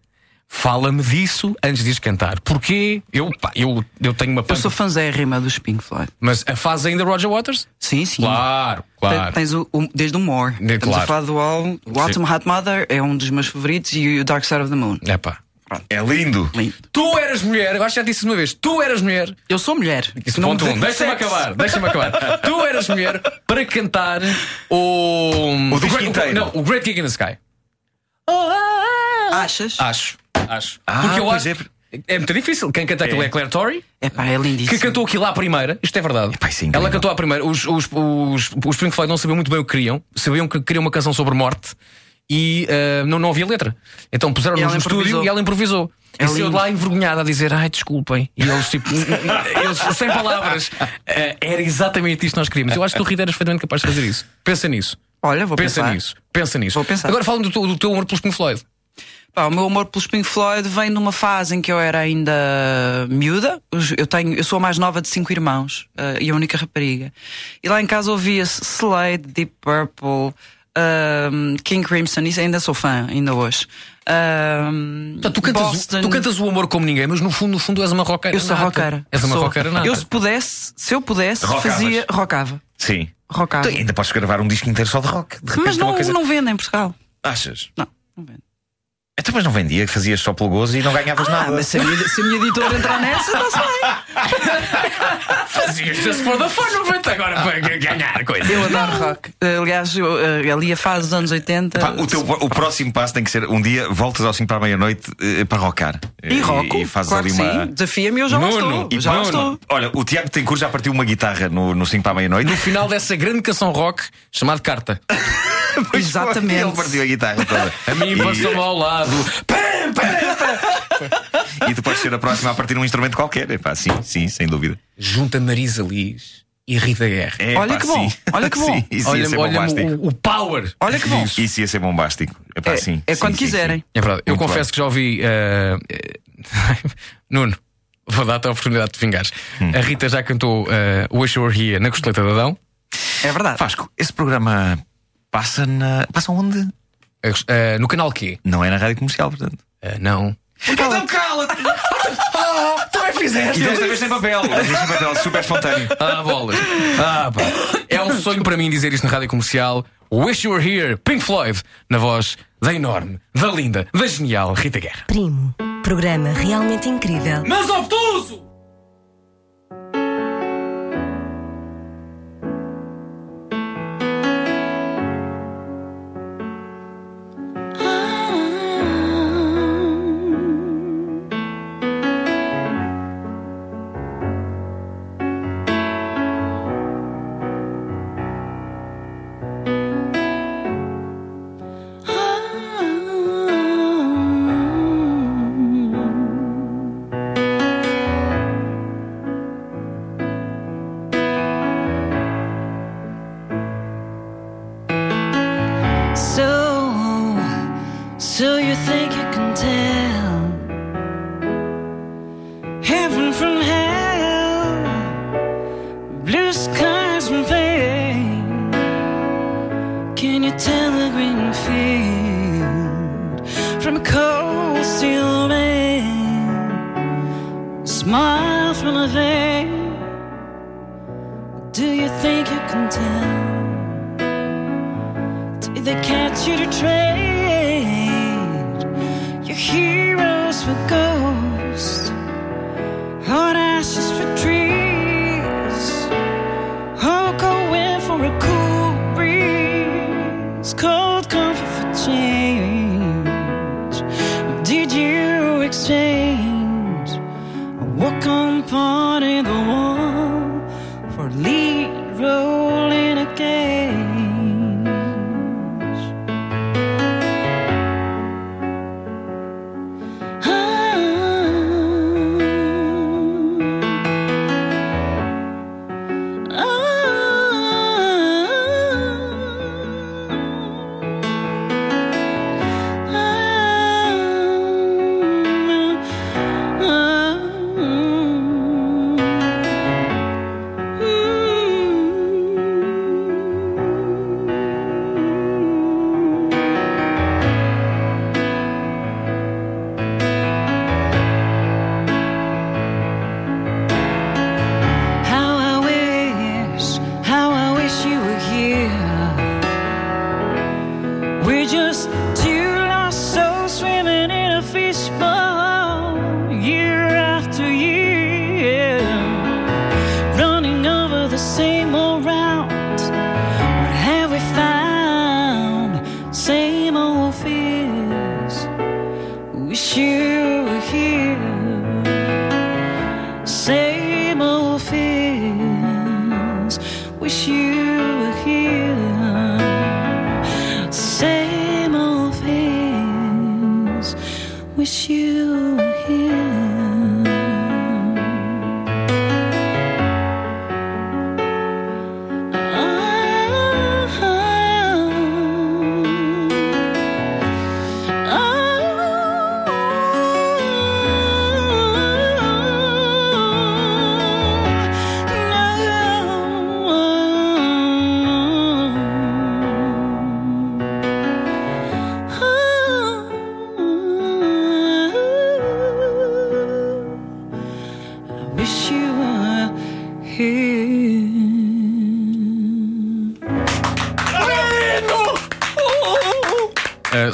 Fala-me disso antes de ires cantar. Porquê? Eu, pá, eu, eu tenho uma Eu sou fãzérrima dos Pink Floyd. Mas a fase ainda Roger Waters? Sim, sim. Claro, claro. Te- Tens o, o- desde o More. De- Estamos claro. a falar do álbum. O Autumn Hot Mother é um dos meus favoritos e o Dark Side of the Moon. É pá. É lindo. Lindo. Tu eras mulher, eu acho que já disse uma vez, tu eras mulher. Eu sou mulher. Isso, Não ponto um. Deixa-me acabar, deixa-me acabar. tu eras mulher para cantar o. O disco Great- inteiro. Não, o Great Gig in the Sky. Achas? Acho, acho. Ah, Porque eu acho. É. muito difícil. Quem canta aquilo é, Claire Torrey. É pá, é lindíssimo. Que cantou aquilo à primeira, isto é verdade. incrível. Ela cantou à primeira. Os, os, os, os Pink Floyd não sabiam muito bem o que queriam, sabiam que queriam uma canção sobre morte e ah, não, não havia letra. Então puseram E no estúdio e ela improvisou. É e saiu lá envergonhada a dizer ai desculpem. E eles tipo, eles, sem palavras. Ah, era exatamente isto que nós queríamos. Eu acho que o Rita era perfeitamente capaz de fazer isso. Pensa nisso. Olha, vou Pensa pensar. nisso. Pensa nisso. Vou pensar. Agora fala do, teu- do teu amor pelos Pink Floyd. Pá, o meu amor pelos Pink Floyd vem numa fase em que eu era ainda miúda. Eu, tenho, eu sou a mais nova de cinco irmãos eh, e a única rapariga. E lá em casa ouvia-se Slade, Deep Purple, ehm, King Crimson, isso ainda sou fã, ainda hoje. Portanto, tu, cantas, o- Boston. tu cantas o amor como ninguém, mas no fundo, no fundo és uma roqueira. Eu sou nata. roqueira. És uma Sou. roqueira nata. Eu se pudesse, se eu pudesse, Rockavas. fazia. Rockava. Sim. Rockava. Tu ainda podes gravar um disco inteiro só de rock. De repente Mas é não, coisa- não vendem em Portugal. Achas? Não, não vende. Então, mas não vendia, que fazias só pelo gozo e não ganhavas Ah, nada. mas se a, minha, se a minha editora entrar nessa, está-se bem. Fazias just for the fun, não vem agora para ganhar coisa. Eu adoro rock. Eh, Aliás, eu, eh, ali a fase dos anos 80. Pá, o, teu, o próximo passo tem que ser um dia voltas ao 5 para a meia-noite eh, para rocar. E roco, E, fazes claro ali uma. sim. Desafia-me, eu já Nuno, estou. E já estou. Olha, o Tiago Tencourt já partiu uma guitarra no, no 5 para a meia-noite. No final dessa grande canção rock chamada Carta. Exatamente. Ele partiu a guitarra toda. A mim passou-me ao lado. Pam, pam. E tu podes ser a próxima a partir de um instrumento qualquer. Epá, sim, sim, sem dúvida. Junta Marisa Liz e Rita Guerra. É, Olha pá, que bom, sim. olha que bom. Sim, isso ia Olha, ser olha bombástico. o, o power. Olha que bom. Isso ia ser bombástico. Epá, É, sim, é sim, quando sim, quiserem. sim. É verdade. Eu confesso bem. que já ouvi. eh, Nuno, vou dar-te a oportunidade de vingares. Hum. A Rita já cantou eh, Wish You Were Here na costeleta de Adão. É verdade. Vasco, esse programa passa na. Passa onde? Eh, no canal Q? Não é na rádio comercial, portanto. Eh, não. Então cala-te! Também fizeste! E desta vez sem papel. Desta vez sem papel, super espontâneo. Ah, bolas. Ah, pá. É um sonho para mim dizer isto na rádio comercial. Wish You Were Here, Pink Floyd, na voz da enorme, da linda, da genial Rita Guerra. Primo. Programa realmente incrível. Mas obtuso! It's cold.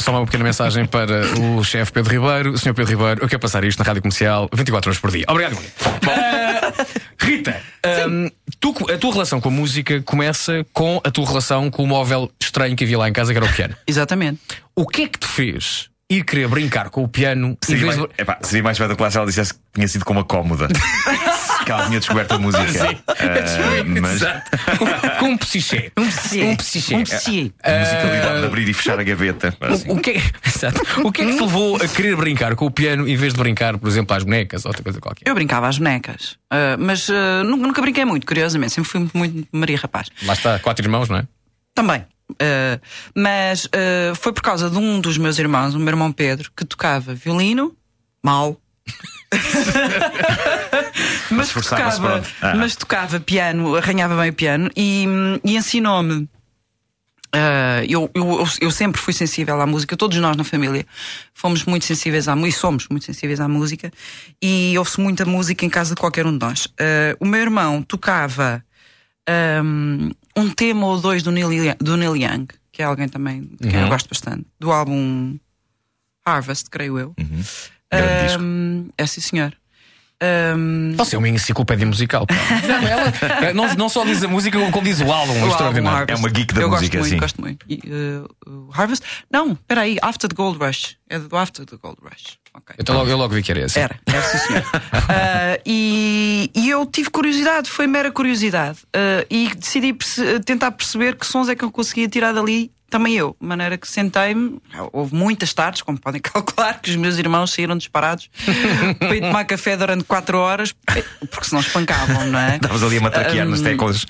Só uma pequena mensagem para o chefe Pedro Ribeiro. Senhor Pedro Ribeiro, eu quero passar isto na rádio comercial 24 horas por dia. Obrigado. Bom, uh, Rita, um, tu, a tua relação com a música começa com a tua relação com o móvel estranho que havia lá em casa, que era o piano. Exatamente. O que é que te fez ir querer brincar com o piano Seria mais, de. epá, seria mais espetacular se ela dissesse que tinha sido com uma cómoda. que ela tinha descoberto a música. Sim. Ah, mas Exato. Com, um psiché. Um psiché. Um psiché. Um psiché. a musicalidade de abrir e fechar a gaveta. assim. O, o que é, exato. o que é que te levou a querer brincar com o piano em vez de brincar, por exemplo, às bonecas ou outra coisa qualquer? Eu brincava às bonecas, ah, mas ah, nunca, nunca brinquei muito, curiosamente. Sempre fui muito Maria Rapaz. Lá está, quatro irmãos, não é? Também. Ah, mas ah, foi por causa de um dos meus irmãos, o meu irmão Pedro, que tocava violino, mal. mas, tocava, pronto. Ah. mas tocava piano, arranhava bem o piano e, e ensinou-me. ah, eu, eu, eu sempre fui sensível à música, todos nós na família fomos muito sensíveis à música e somos muito sensíveis à música e ouve-se muita música em casa de qualquer um de nós. Ah, o meu irmão tocava um, um tema ou dois do Neil, Young- do Neil Young, que é alguém também de quem eu Uhum. gosto bastante, do álbum Harvest, creio eu. Uhum. Um, é sim, senhor. Um, Você é uma enciclopédia musical. pá. Não, ela- não, não só diz a música, como diz o álbum. o álbum extraordinário. Harvest. É uma geek da eu música, gosto muito, sim. gosto muito. E, uh, Harvest? Não, espera aí, After the Gold Rush. É do After the Gold Rush. Ok. Então logo, eu logo vi que era esse. Era, era sim, senhor. Ah, e, e eu tive curiosidade, foi mera curiosidade. Ah, e decidi perce- tentar perceber que sons é que eu conseguia tirar dali, também eu. De maneira que sentei-me, houve muitas tardes, como podem calcular, que os meus irmãos saíram disparados para ir tomar café durante 4 horas, porque senão espancavam, não é? Estavas ali a matraquear Um, nas teclas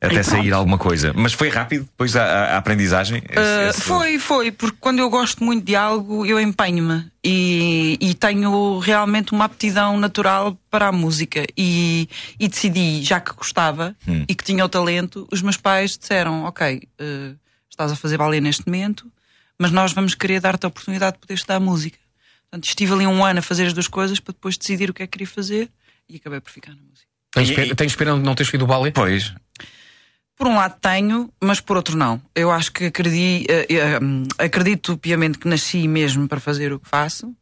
até sair alguma coisa. Mas foi rápido depois a, a- a aprendizagem? Esse- Uh, esse- Foi, foi, porque quando eu gosto muito de algo, eu empenho-me e, e tenho realmente uma aptidão natural para a música. E, e decidi, já que gostava Hum. e que tinha o talento, os meus pais disseram: Ok, uh, estás a fazer balé neste momento, mas nós vamos querer dar-te a oportunidade de poder estudar música. Portanto, estive ali um ano a fazer as duas coisas para depois decidir o que é que queria fazer e acabei por ficar na música. Tens, pena, tens pena de não teres feito o balé? Pois. Por um lado tenho, mas por outro não. Eu acho que acredito, acredito piamente que nasci mesmo para fazer o que faço.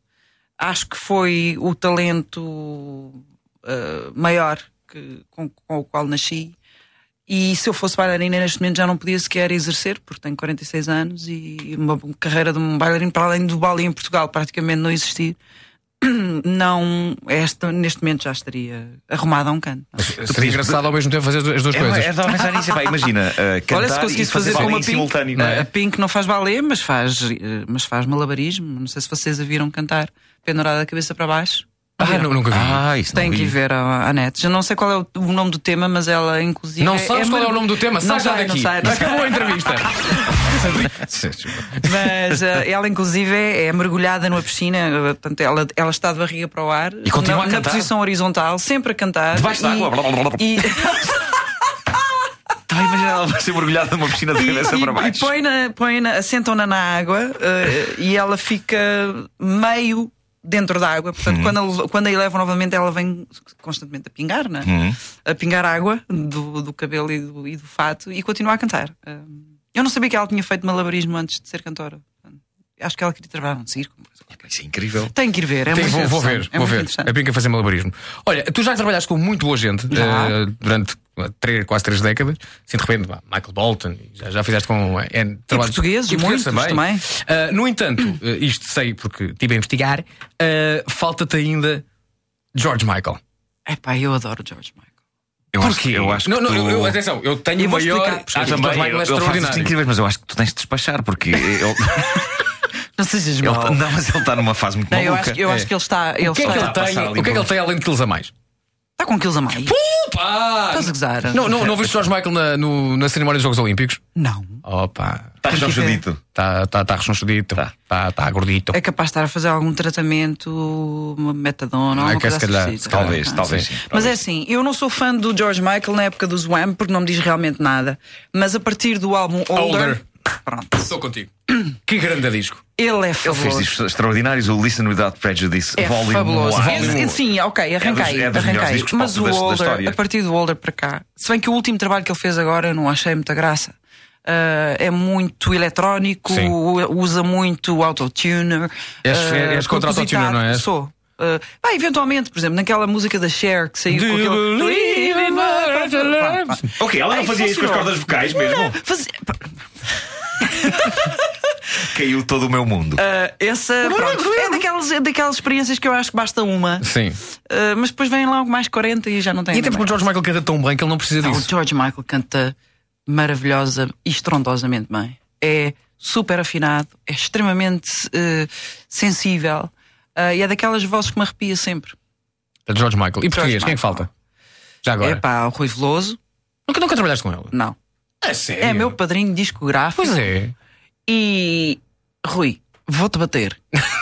Acho que foi o talento eh, maior que, com, com o qual nasci. E se eu fosse bailarina neste momento já não podia sequer exercer, porque tenho 46 anos e uma carreira de um bailarino, para além do balé em Portugal, praticamente não existir. Não, esta, neste momento já estaria arrumada a um canto. Seria engraçado ao mesmo tempo fazer as duas É, coisas. é, estava a pensar nisso. Epá, imagina, uh, cantar Olha, se conseguisse fazer, fazer, como a Pink, simultâneo, não é? a Pink não faz balé, mas faz, eh, mas faz malabarismo. Não sei se vocês a viram cantar pendurada da cabeça para baixo. Ah, nu- nunca vi. Ah, isso não Tem que ver a, a net. Já não sei qual é o, o nome do tema, mas ela, inclusive. Não sabes qual é o nome do tema? Sai Não já daqui. Não sei, não. Acabou a entrevista. Mas eh, ela, inclusive, é, é mergulhada numa piscina, eh, portanto, ela, ela está de barriga para o ar. E continua na, a na cantar? posição horizontal, sempre a cantar. Debaixo e, blá, blá. E, Tá, imagina ela vai ser mergulhada numa piscina de e, cabeça e- para e baixo. põe na, põe na, assentam-na na água eh, e ela fica meio dentro da água. Portanto, Uhum. quando, a- quando a elevam novamente, ela vem constantemente a pingar, né? Uhum. A pingar água do, do cabelo e do, e do fato e continua a cantar. Eu não sabia que ela tinha feito malabarismo antes de ser cantora. Acho que ela queria trabalhar num circo. Isso é incrível. Tem que ir ver, é Tem- muito vou, vou ver, é vou ver. interessante. A Pinca fazer malabarismo. Olha, tu já trabalhaste com muito boa gente Já. eh, durante três, quase três décadas. Assim, de repente, Michael Bolton, e já, já fizeste com. eh, N trabalhos- portugueses, muitos também. Eh, no entanto, eh, isto sei porque estive a investigar, eh, falta-te ainda George Michael. Epá, eu adoro George Michael. Eu acho, Porquê? eu acho que não, não, tu... eu, eu- atenção, eu tenho Eu maior. explicar. Acho que Eu também, Michael é eu, eu extraordinário. incríveis, mas eu acho que tu tens de despachar, porque ele, Não sejas ele- mau. não, mas ele está numa fase muito Não, eu maluca. acho, eu É. acho que ele está. Ele O que é que ele tem? O que é que ele tem além de quilos a mais? Está com quilos a mais. Pá! Estás a gozar? Não, não, não viste George Michael na, no- na cerimónia dos Jogos Olímpicos? Não. Opa! Está rechonchudito. Está tá, tá rechonchudito. Está tá gordito. É capaz de estar a fazer algum tratamento, uma metadona, Ah, alguma que é coisa se calhar, assim. Talvez, Ah, talvez. Mas é assim, eu não sou fã do George Michael na época do Wham, porque não me diz realmente nada. Mas a partir do álbum Older, Older. Pronto, Estou contigo. Que grande disco. ele é Ele fez fabuloso. discos extraordinários, o Listen Without Prejudice, É Volume fabuloso. 1. Esse- Sim, ok, arranquei. é dos melhores arranquei. discos Mas o Older, a partir do Older para cá, se bem que o último trabalho que ele fez agora eu não achei muita graça. Ah, é muito eletrónico, Sim. usa muito autotuner. És- ah, és contra autotuner, não é? Sou. Ah, pá, eventualmente, por exemplo, naquela música da Cher que saiu Do com you aquele. Ok, ela não Ai, fazia isso com as cordas vocais mesmo. Fazia- pá, Caiu todo o meu mundo. ah, essa pronto, é, daquelas, é daquelas experiências que eu acho que basta uma. Sim. Ah, mas depois vem lá mais 40 e já não tem E até porque o George Michael canta tão bem que ele não precisa Não, o disso. George Michael canta maravilhosa e estrondosamente bem. É super afinado, é extremamente eh, sensível eh, e é daquelas vozes que me arrepia sempre. É de George Michael. E George português, quem é que falta? Já agora. É pá, o Rui Veloso, Nunca, nunca trabalhaste com ele? não. É sério? É meu padrinho discográfico. Pois é. E Rui, vou-te bater.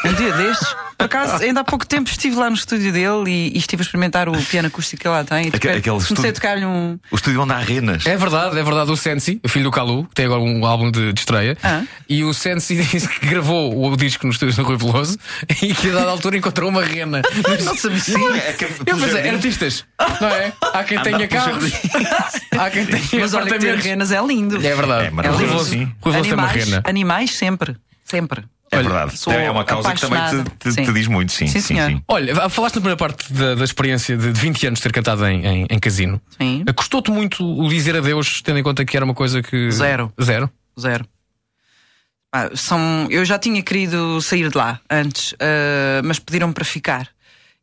Um dia destes, por acaso, ainda há pouco tempo estive lá no estúdio dele e, e estive a experimentar o piano acústico que ele lá tem. E Aque- comecei estúdio- a tocar-lhe um. O estúdio onde há renas. É verdade, é verdade. O Sensi, o filho do Calu, que tem agora um álbum de, de estreia, Ah. e o Sensi disse que gravou o disco no estúdio do Rui Veloso e que a dada altura encontrou uma rena. Não sabia. É que- Eu pelo pensei, jardim. artistas, não é? Há quem Andar tenha carros, há quem tenha Mas olha que ter renas é lindo. É verdade. É maravilhoso, Rui Veloso, sim. Rui Veloso tem uma animais, rena. animais sempre. Sempre. É Olha, verdade. sou É uma causa que também apaixonada. te, te- Sim. te diz muito, sim. Sim, senhor. Olha, falaste na primeira parte da, da experiência de 20 anos de ter cantado em, em, em casino. Sim. Custou-te muito o dizer adeus, tendo em conta que era uma coisa que. Zero. Zero. Zero. Pá, são, eu já tinha querido sair de lá antes, ah, mas pediram-me para ficar.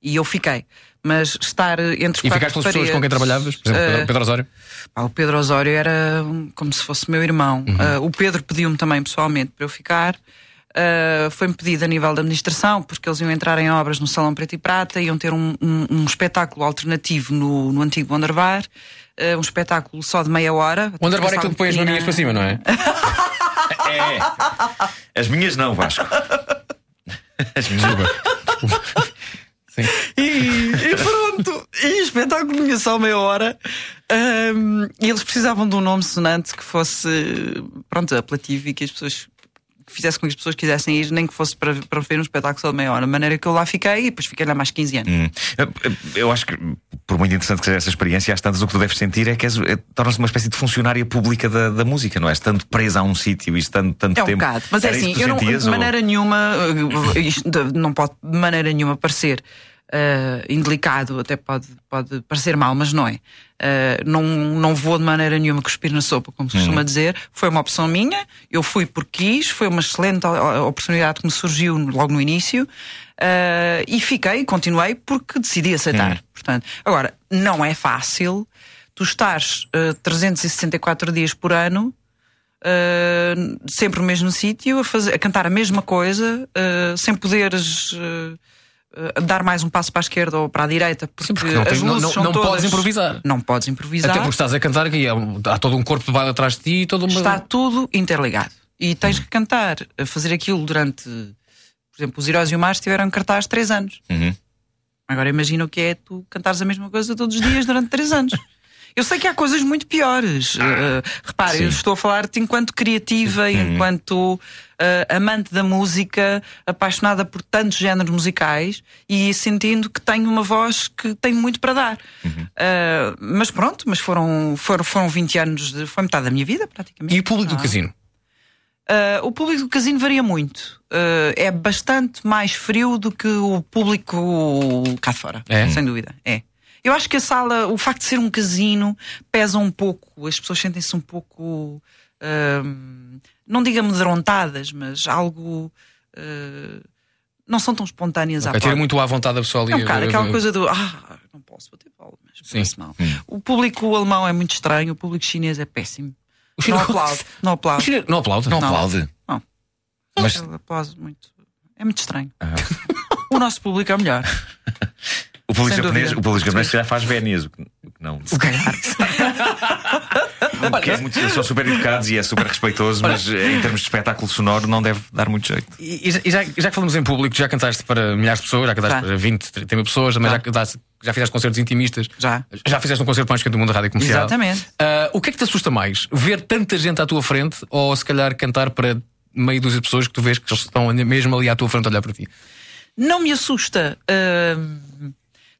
E eu fiquei. Mas estar entre E quatro ficaste com as pessoas com quem trabalhavas? Por exemplo, ah, Pedro, Osório? pá, o Pedro Osório era como se fosse meu irmão. Uhum. Ah, o Pedro pediu-me também pessoalmente para eu ficar. Ah, Foi-me pedido a nível da administração, porque eles iam entrar em obras no Salão Preto e Prata, iam ter um, um- um espetáculo alternativo no, no antigo Wonder Bar, ah, um espetáculo só de meia hora. O Underbar é que põe as Pequena. maminhas para cima, não é? É. As minhas não, Vasco. As minhas não. E, e pronto, e o espetáculo tinha só meia hora. Ahm, e eles precisavam de um nome sonante que fosse pronto, apelativo e que as pessoas fizesse com que as pessoas quisessem ir, nem que fosse para, para ver um espetáculo só de meia hora. De maneira que eu lá fiquei e depois fiquei lá mais 15 anos. Hum. Eu- Eu acho que, por muito interessante que seja essa experiência, às tantas o que tu deves sentir é que és- é- tornas-te uma espécie de funcionária pública da, da música, não é? Estando presa a um sítio e estando tanto É um tempo. bocado, mas é assim, eu não, sentias, de ou- maneira nenhuma, uh, isto de- não pode de maneira nenhuma parecer uh, indelicado, até pode, pode parecer mal, mas não é. Uh, não, não vou de maneira nenhuma cuspir na sopa, como se costuma Uhum. dizer. Foi uma opção minha, eu fui porque quis, foi uma excelente o- oportunidade que me surgiu logo no início. uh, e fiquei, continuei porque decidi aceitar. Uhum. Portanto, agora, não é fácil tu estás uh, 364 dias por ano Uh, sempre no mesmo sítio, a, fazer- a cantar a mesma coisa, uh, sem poderes dar mais um passo para a esquerda ou para a direita, porque, porque não as tens- não- não- não todas- podes improvisar. Não podes improvisar. Até porque estás a cantar e há, um- há todo um corpo de baile atrás de ti e toda uma. Está tudo interligado. E tens que cantar, a fazer aquilo durante. Por exemplo, os Heróis e o Mar estiveram em cartaz três anos. Uhum. Agora imagina o que é tu cantares a mesma coisa todos os dias durante três anos. Eu sei que há coisas muito piores. Uh, repare, sim. eu estou a falar-te enquanto criativa, enquanto uh, amante da música, apaixonada por tantos géneros musicais e sentindo que tenho uma voz que tenho muito para dar. Uh, mas pronto, mas foram, foram, foram 20 anos, de, foi metade da minha vida, praticamente. E o público do Ah. casino? Uh, o público do casino varia muito. Uh, é bastante mais frio do que o público cá de fora, É? sem dúvida. É. Eu acho que a sala, o facto de ser um casino, pesa um pouco. As pessoas sentem-se um pouco, um, não digo amedrontadas, mas algo. uh, não são tão espontâneas à Okay, parte. ter muito à vontade a pessoa ali. É um bocado eh, aquela coisa do ah, não posso bater palmas. Sim. parece mal. O público alemão é muito estranho, o público chinês é péssimo. Não aplaude, não aplaude. O chinês- Não aplaude? Não aplaude. Não. Mas- Ele aplaude muito. É muito estranho. O nosso público é o melhor. O público Sem japonês, o público japonês já faz vénias, o que o que não. Se calhar. Porque é muito, eles são super educados e é super respeitoso, mas eh, em termos de espetáculo sonoro não deve dar muito jeito. E, e já, já que falamos em público, já cantaste para milhares de pessoas, já cantaste Já. para 20, 30 mil pessoas, também já, cantaste, já fizeste concertos intimistas. Já. Já fizeste um concerto mais pequeno do mundo da rádio comercial. Exatamente. Ah, o que é que te assusta mais? Ver tanta gente à tua frente ou se calhar cantar para meia dúzia de pessoas que tu vês que eles estão mesmo ali à tua frente a olhar para ti? Não me assusta. Ahm,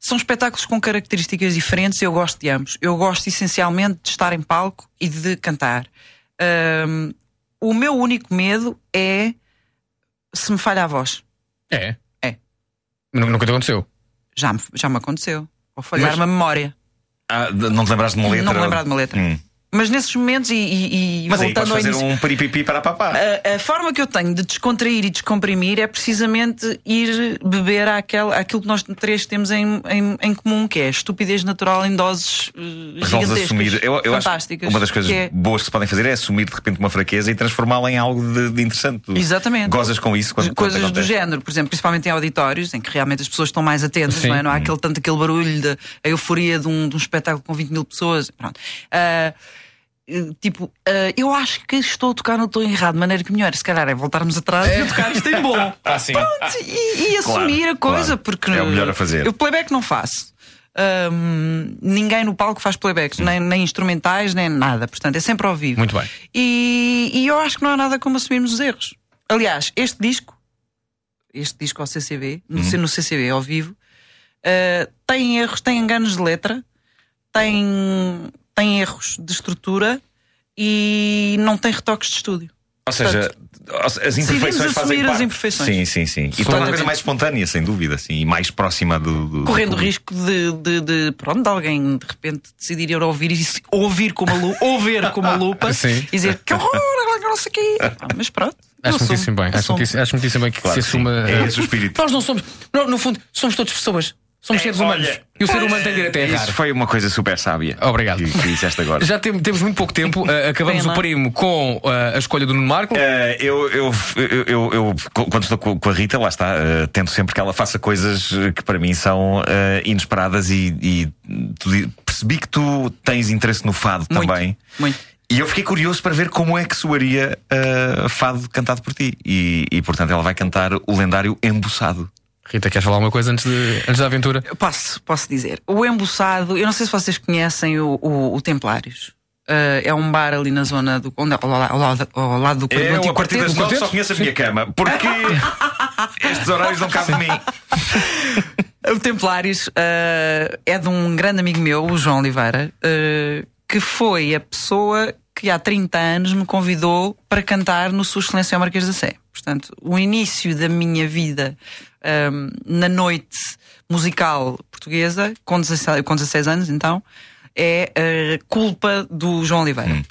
são espetáculos com características diferentes e eu gosto de ambos. Eu gosto essencialmente de estar em palco e de cantar. Ahm, o meu único medo é se me falha a voz. É? É. Nunca te aconteceu? Já me, já me aconteceu. Ou falhar-me Mas- a memória. Ah, não te lembraste de uma letra? Não me lembrar de uma letra. Hum. Mas nesses momentos, e, e- e Mas aí voltando ao fazer início, um peripipi para papá. A, a forma que eu tenho de descontrair e descomprimir é precisamente ir beber àquele, àquilo que nós três temos em, em, em comum, que é a estupidez natural em doses uh, Resolves gigantescas, assumir. Eu, eu acho fantásticas. que uma das coisas que é- boas que se podem fazer é assumir de repente uma fraqueza e transformá-la em algo de, de interessante. Tu Exatamente. Gozas com isso quando, quando coisas do acontece. género, por exemplo, principalmente em auditórios, em que realmente as pessoas estão mais atentas, Sim. não é? Não há Hum. aquele, tanto aquele barulho, de, a euforia de um, de um espetáculo com 20 mil pessoas. Pronto. Eh, tipo, ah, eu acho que estou a tocar no tom errado, de maneira que melhor, se calhar, é voltarmos atrás e eu tocar isto em bom. Ah, sim. Pronto, e, e Claro, assumir a coisa, claro. porque É o melhor a fazer. Eu playback não faço. Ahm, ninguém no palco faz playbacks, nem, nem instrumentais, nem nada. Portanto, é sempre ao vivo. Muito bem. E, e eu acho que não há nada como assumirmos os erros. Aliás, este disco, este disco ao CCB, no, Uhum. no CCB ao vivo, ah, tem erros, tem enganos de letra, tem, tem erros de estrutura e não tem retoques de estúdio. Ou seja, as decidimos imperfeições fazem assumir as parte. imperfeições. Sim, sim, sim. E torna a coisa mais espontânea, sem dúvida, sim, e mais próxima do. do Correndo do o risco de, de, de, pronto, de alguém de repente decidir ir ouvir e se- ouvir com uma lupa, ou ver com uma lupa Sim. e dizer que horror, não sei o. Ah, Mas pronto. Acho muitíssimo bem. Acho muitíssimo, bem que Claro se assuma. É esse o espírito. Nós não somos. No, no fundo, somos todos pessoas. Somos seres humanos. olha, e o ser humano tem direito a errar. Isso foi uma coisa super sábia. Obrigado. Que, que disseste agora. Já tem- temos muito pouco tempo. eh, acabamos o primo com eh, a escolha do Nuno Marco. Eh, eu, eu, eu, eu, eu, quando estou com a Rita, lá está, tento sempre que ela faça coisas que para mim são inesperadas e, e tu percebi que tu tens interesse no fado Muito, também. muito. E eu fiquei curioso para ver como é que soaria eh, fado cantado por ti. E, e portanto ela vai cantar o lendário Embuçado. Rita, queres falar uma coisa antes, de, antes da aventura? Eu Posso, posso dizer. O Embuçado, eu não sei se vocês conhecem o, o, o Templários. Ah, é um bar ali na zona do. Onde, ao, lado, ao lado- ao lado do, Eu, antigo a partir das quarteto. nove, só conheço a minha cama. Porque estes horários não cabem de mim. O Templários ah, é de um grande amigo meu, o João Oliveira, ah, que foi a pessoa que há 30 anos me convidou para cantar no Sua Excelência Marquês da Sé. Portanto, o início da minha vida ah, na noite musical portuguesa, com 16, com 16 anos então, é ah, culpa do João Oliveira.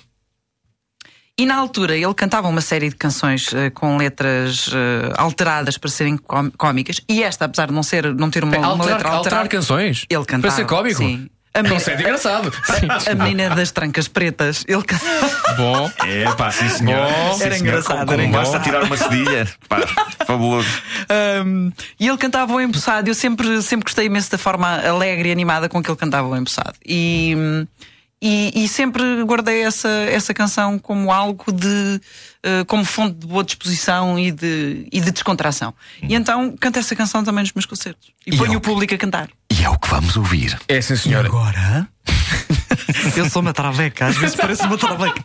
E na altura ele cantava uma série de canções eh, com letras eh, alteradas para serem cómicas e esta, apesar de não, ser, não ter uma, uma Alterar, letra alterada. alterar canções? Ele cantava. Para ser cómico? Sim. A Não menina- sei, é engraçado. Sim. A menina das trancas pretas. Ele cantava. Bom. É pá, sim senhor. Bom. Sim, Era senhor. engraçado, Como, era como basta tirar uma cedilha. Pá, fabuloso. Um, e ele cantava o embuçado. Eu sempre, sempre gostei imenso da forma alegre e animada com que ele cantava o embuçado. E, e, e sempre guardei essa, essa canção como algo de. eh, como fonte de boa disposição e de, e de descontração. E então canto essa canção também nos meus concertos. E, E ponho é o o- público a cantar. E é o que vamos ouvir. É sim, senhora. Agora. eu sou uma traveca, às vezes parece uma traveca.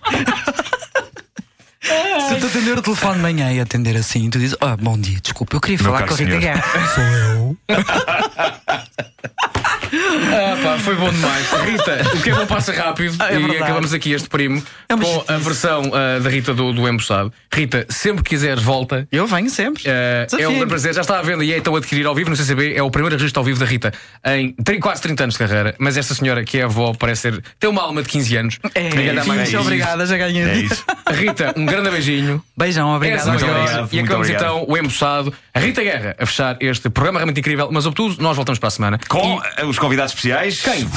Se eu te atender o telefone de manhã e atender assim, tu dizes: Ah, bom dia, desculpa, eu queria Meu falar com a Rita senhor." Guerra. Sou eu. Ah, pá, foi bom demais. Rita, o que é bom passa rápido Ah, é e verdade. acabamos aqui este primo É com a chatice. versão ah, da Rita do, do Embuçado. Rita, sempre que quiseres, volta. Eu venho sempre. é um grande prazer, já está à venda e é então adquirir ao vivo no CCB. É o primeiro registro ao vivo da Rita em quase 30 anos de carreira. Mas esta senhora que é avó parece ser. tem uma alma de 15 anos. É, Ninguém dá mais muito obrigada, já ganhei. É isso. Rita, um grande beijinho. Beijão, obrigada. És a Muito maior. obrigado, E muito acabamos obrigado. então o embuçado. A Rita Guerra a fechar este programa realmente incrível. Mas, sobretudo, nós voltamos para a semana. Com eh, os convidados especiais. Quem?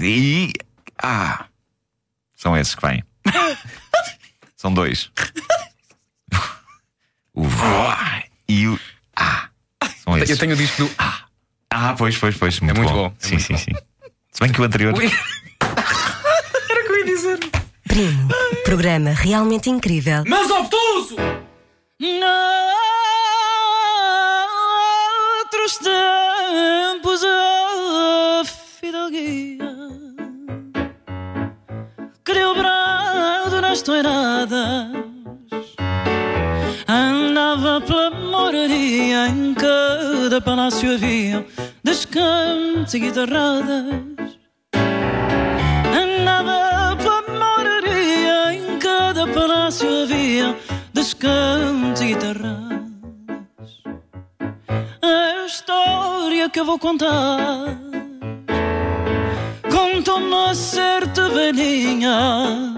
E. Ah! São esses que vêm. São dois. O e o A. São esses. Eu tenho o disco do. Ah, Ah, pois, pois, pois. Muito, muito bom, é Sim, muito sim, bom. sim. Se bem que o anterior. Ui. Era o que eu ia dizer. Primo, programa realmente incrível. Mas obtuso! Noutros tempos Criou brado nas toiradas. Andava pela moraria Em cada palácio havia Descantos e guitarradas. Andava pela moraria Em cada palácio havia Descantos e guitarradas. A história que eu vou contar Contou-me uma certa velhinha.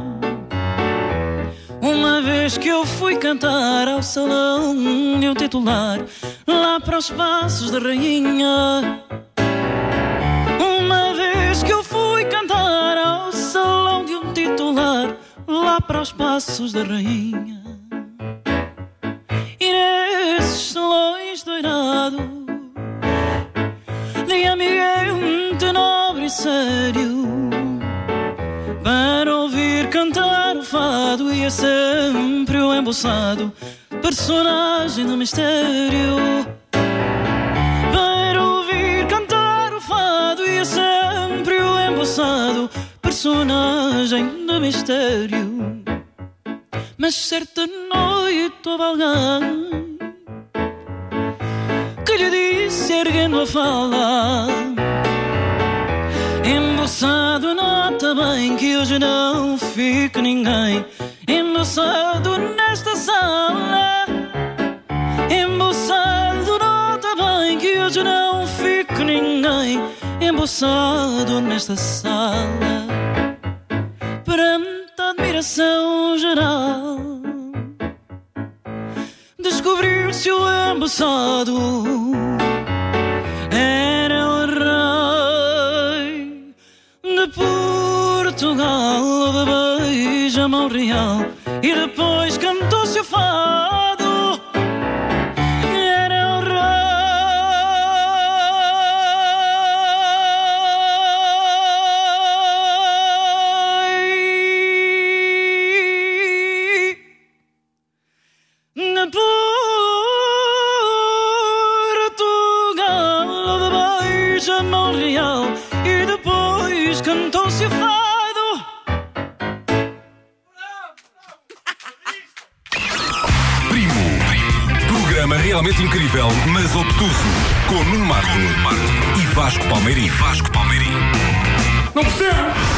Uma vez que eu fui cantar ao salão de um titular Lá para os passos da rainha. Uma vez que eu fui cantar ao salão de um titular Lá para os passos da rainha. E nesses salões doirados de ambiente nobre e sério para ouvir cantar o fado e é sempre o embuçado personagem do mistério. Para ouvir cantar o fado e é sempre o embuçado personagem do mistério. Mas certa noite houve alguém que lhe disse erguendo a fala Embuçado nota bem que hoje não fica ninguém. Embuçado nesta sala. Embuçado nota bem que hoje não fica ninguém. Embuçado nesta sala. Perante a admiração geral. Descobriu-se o embaçado Era Portugal De beija-mão real E depois cantou-se o fado Com Nuno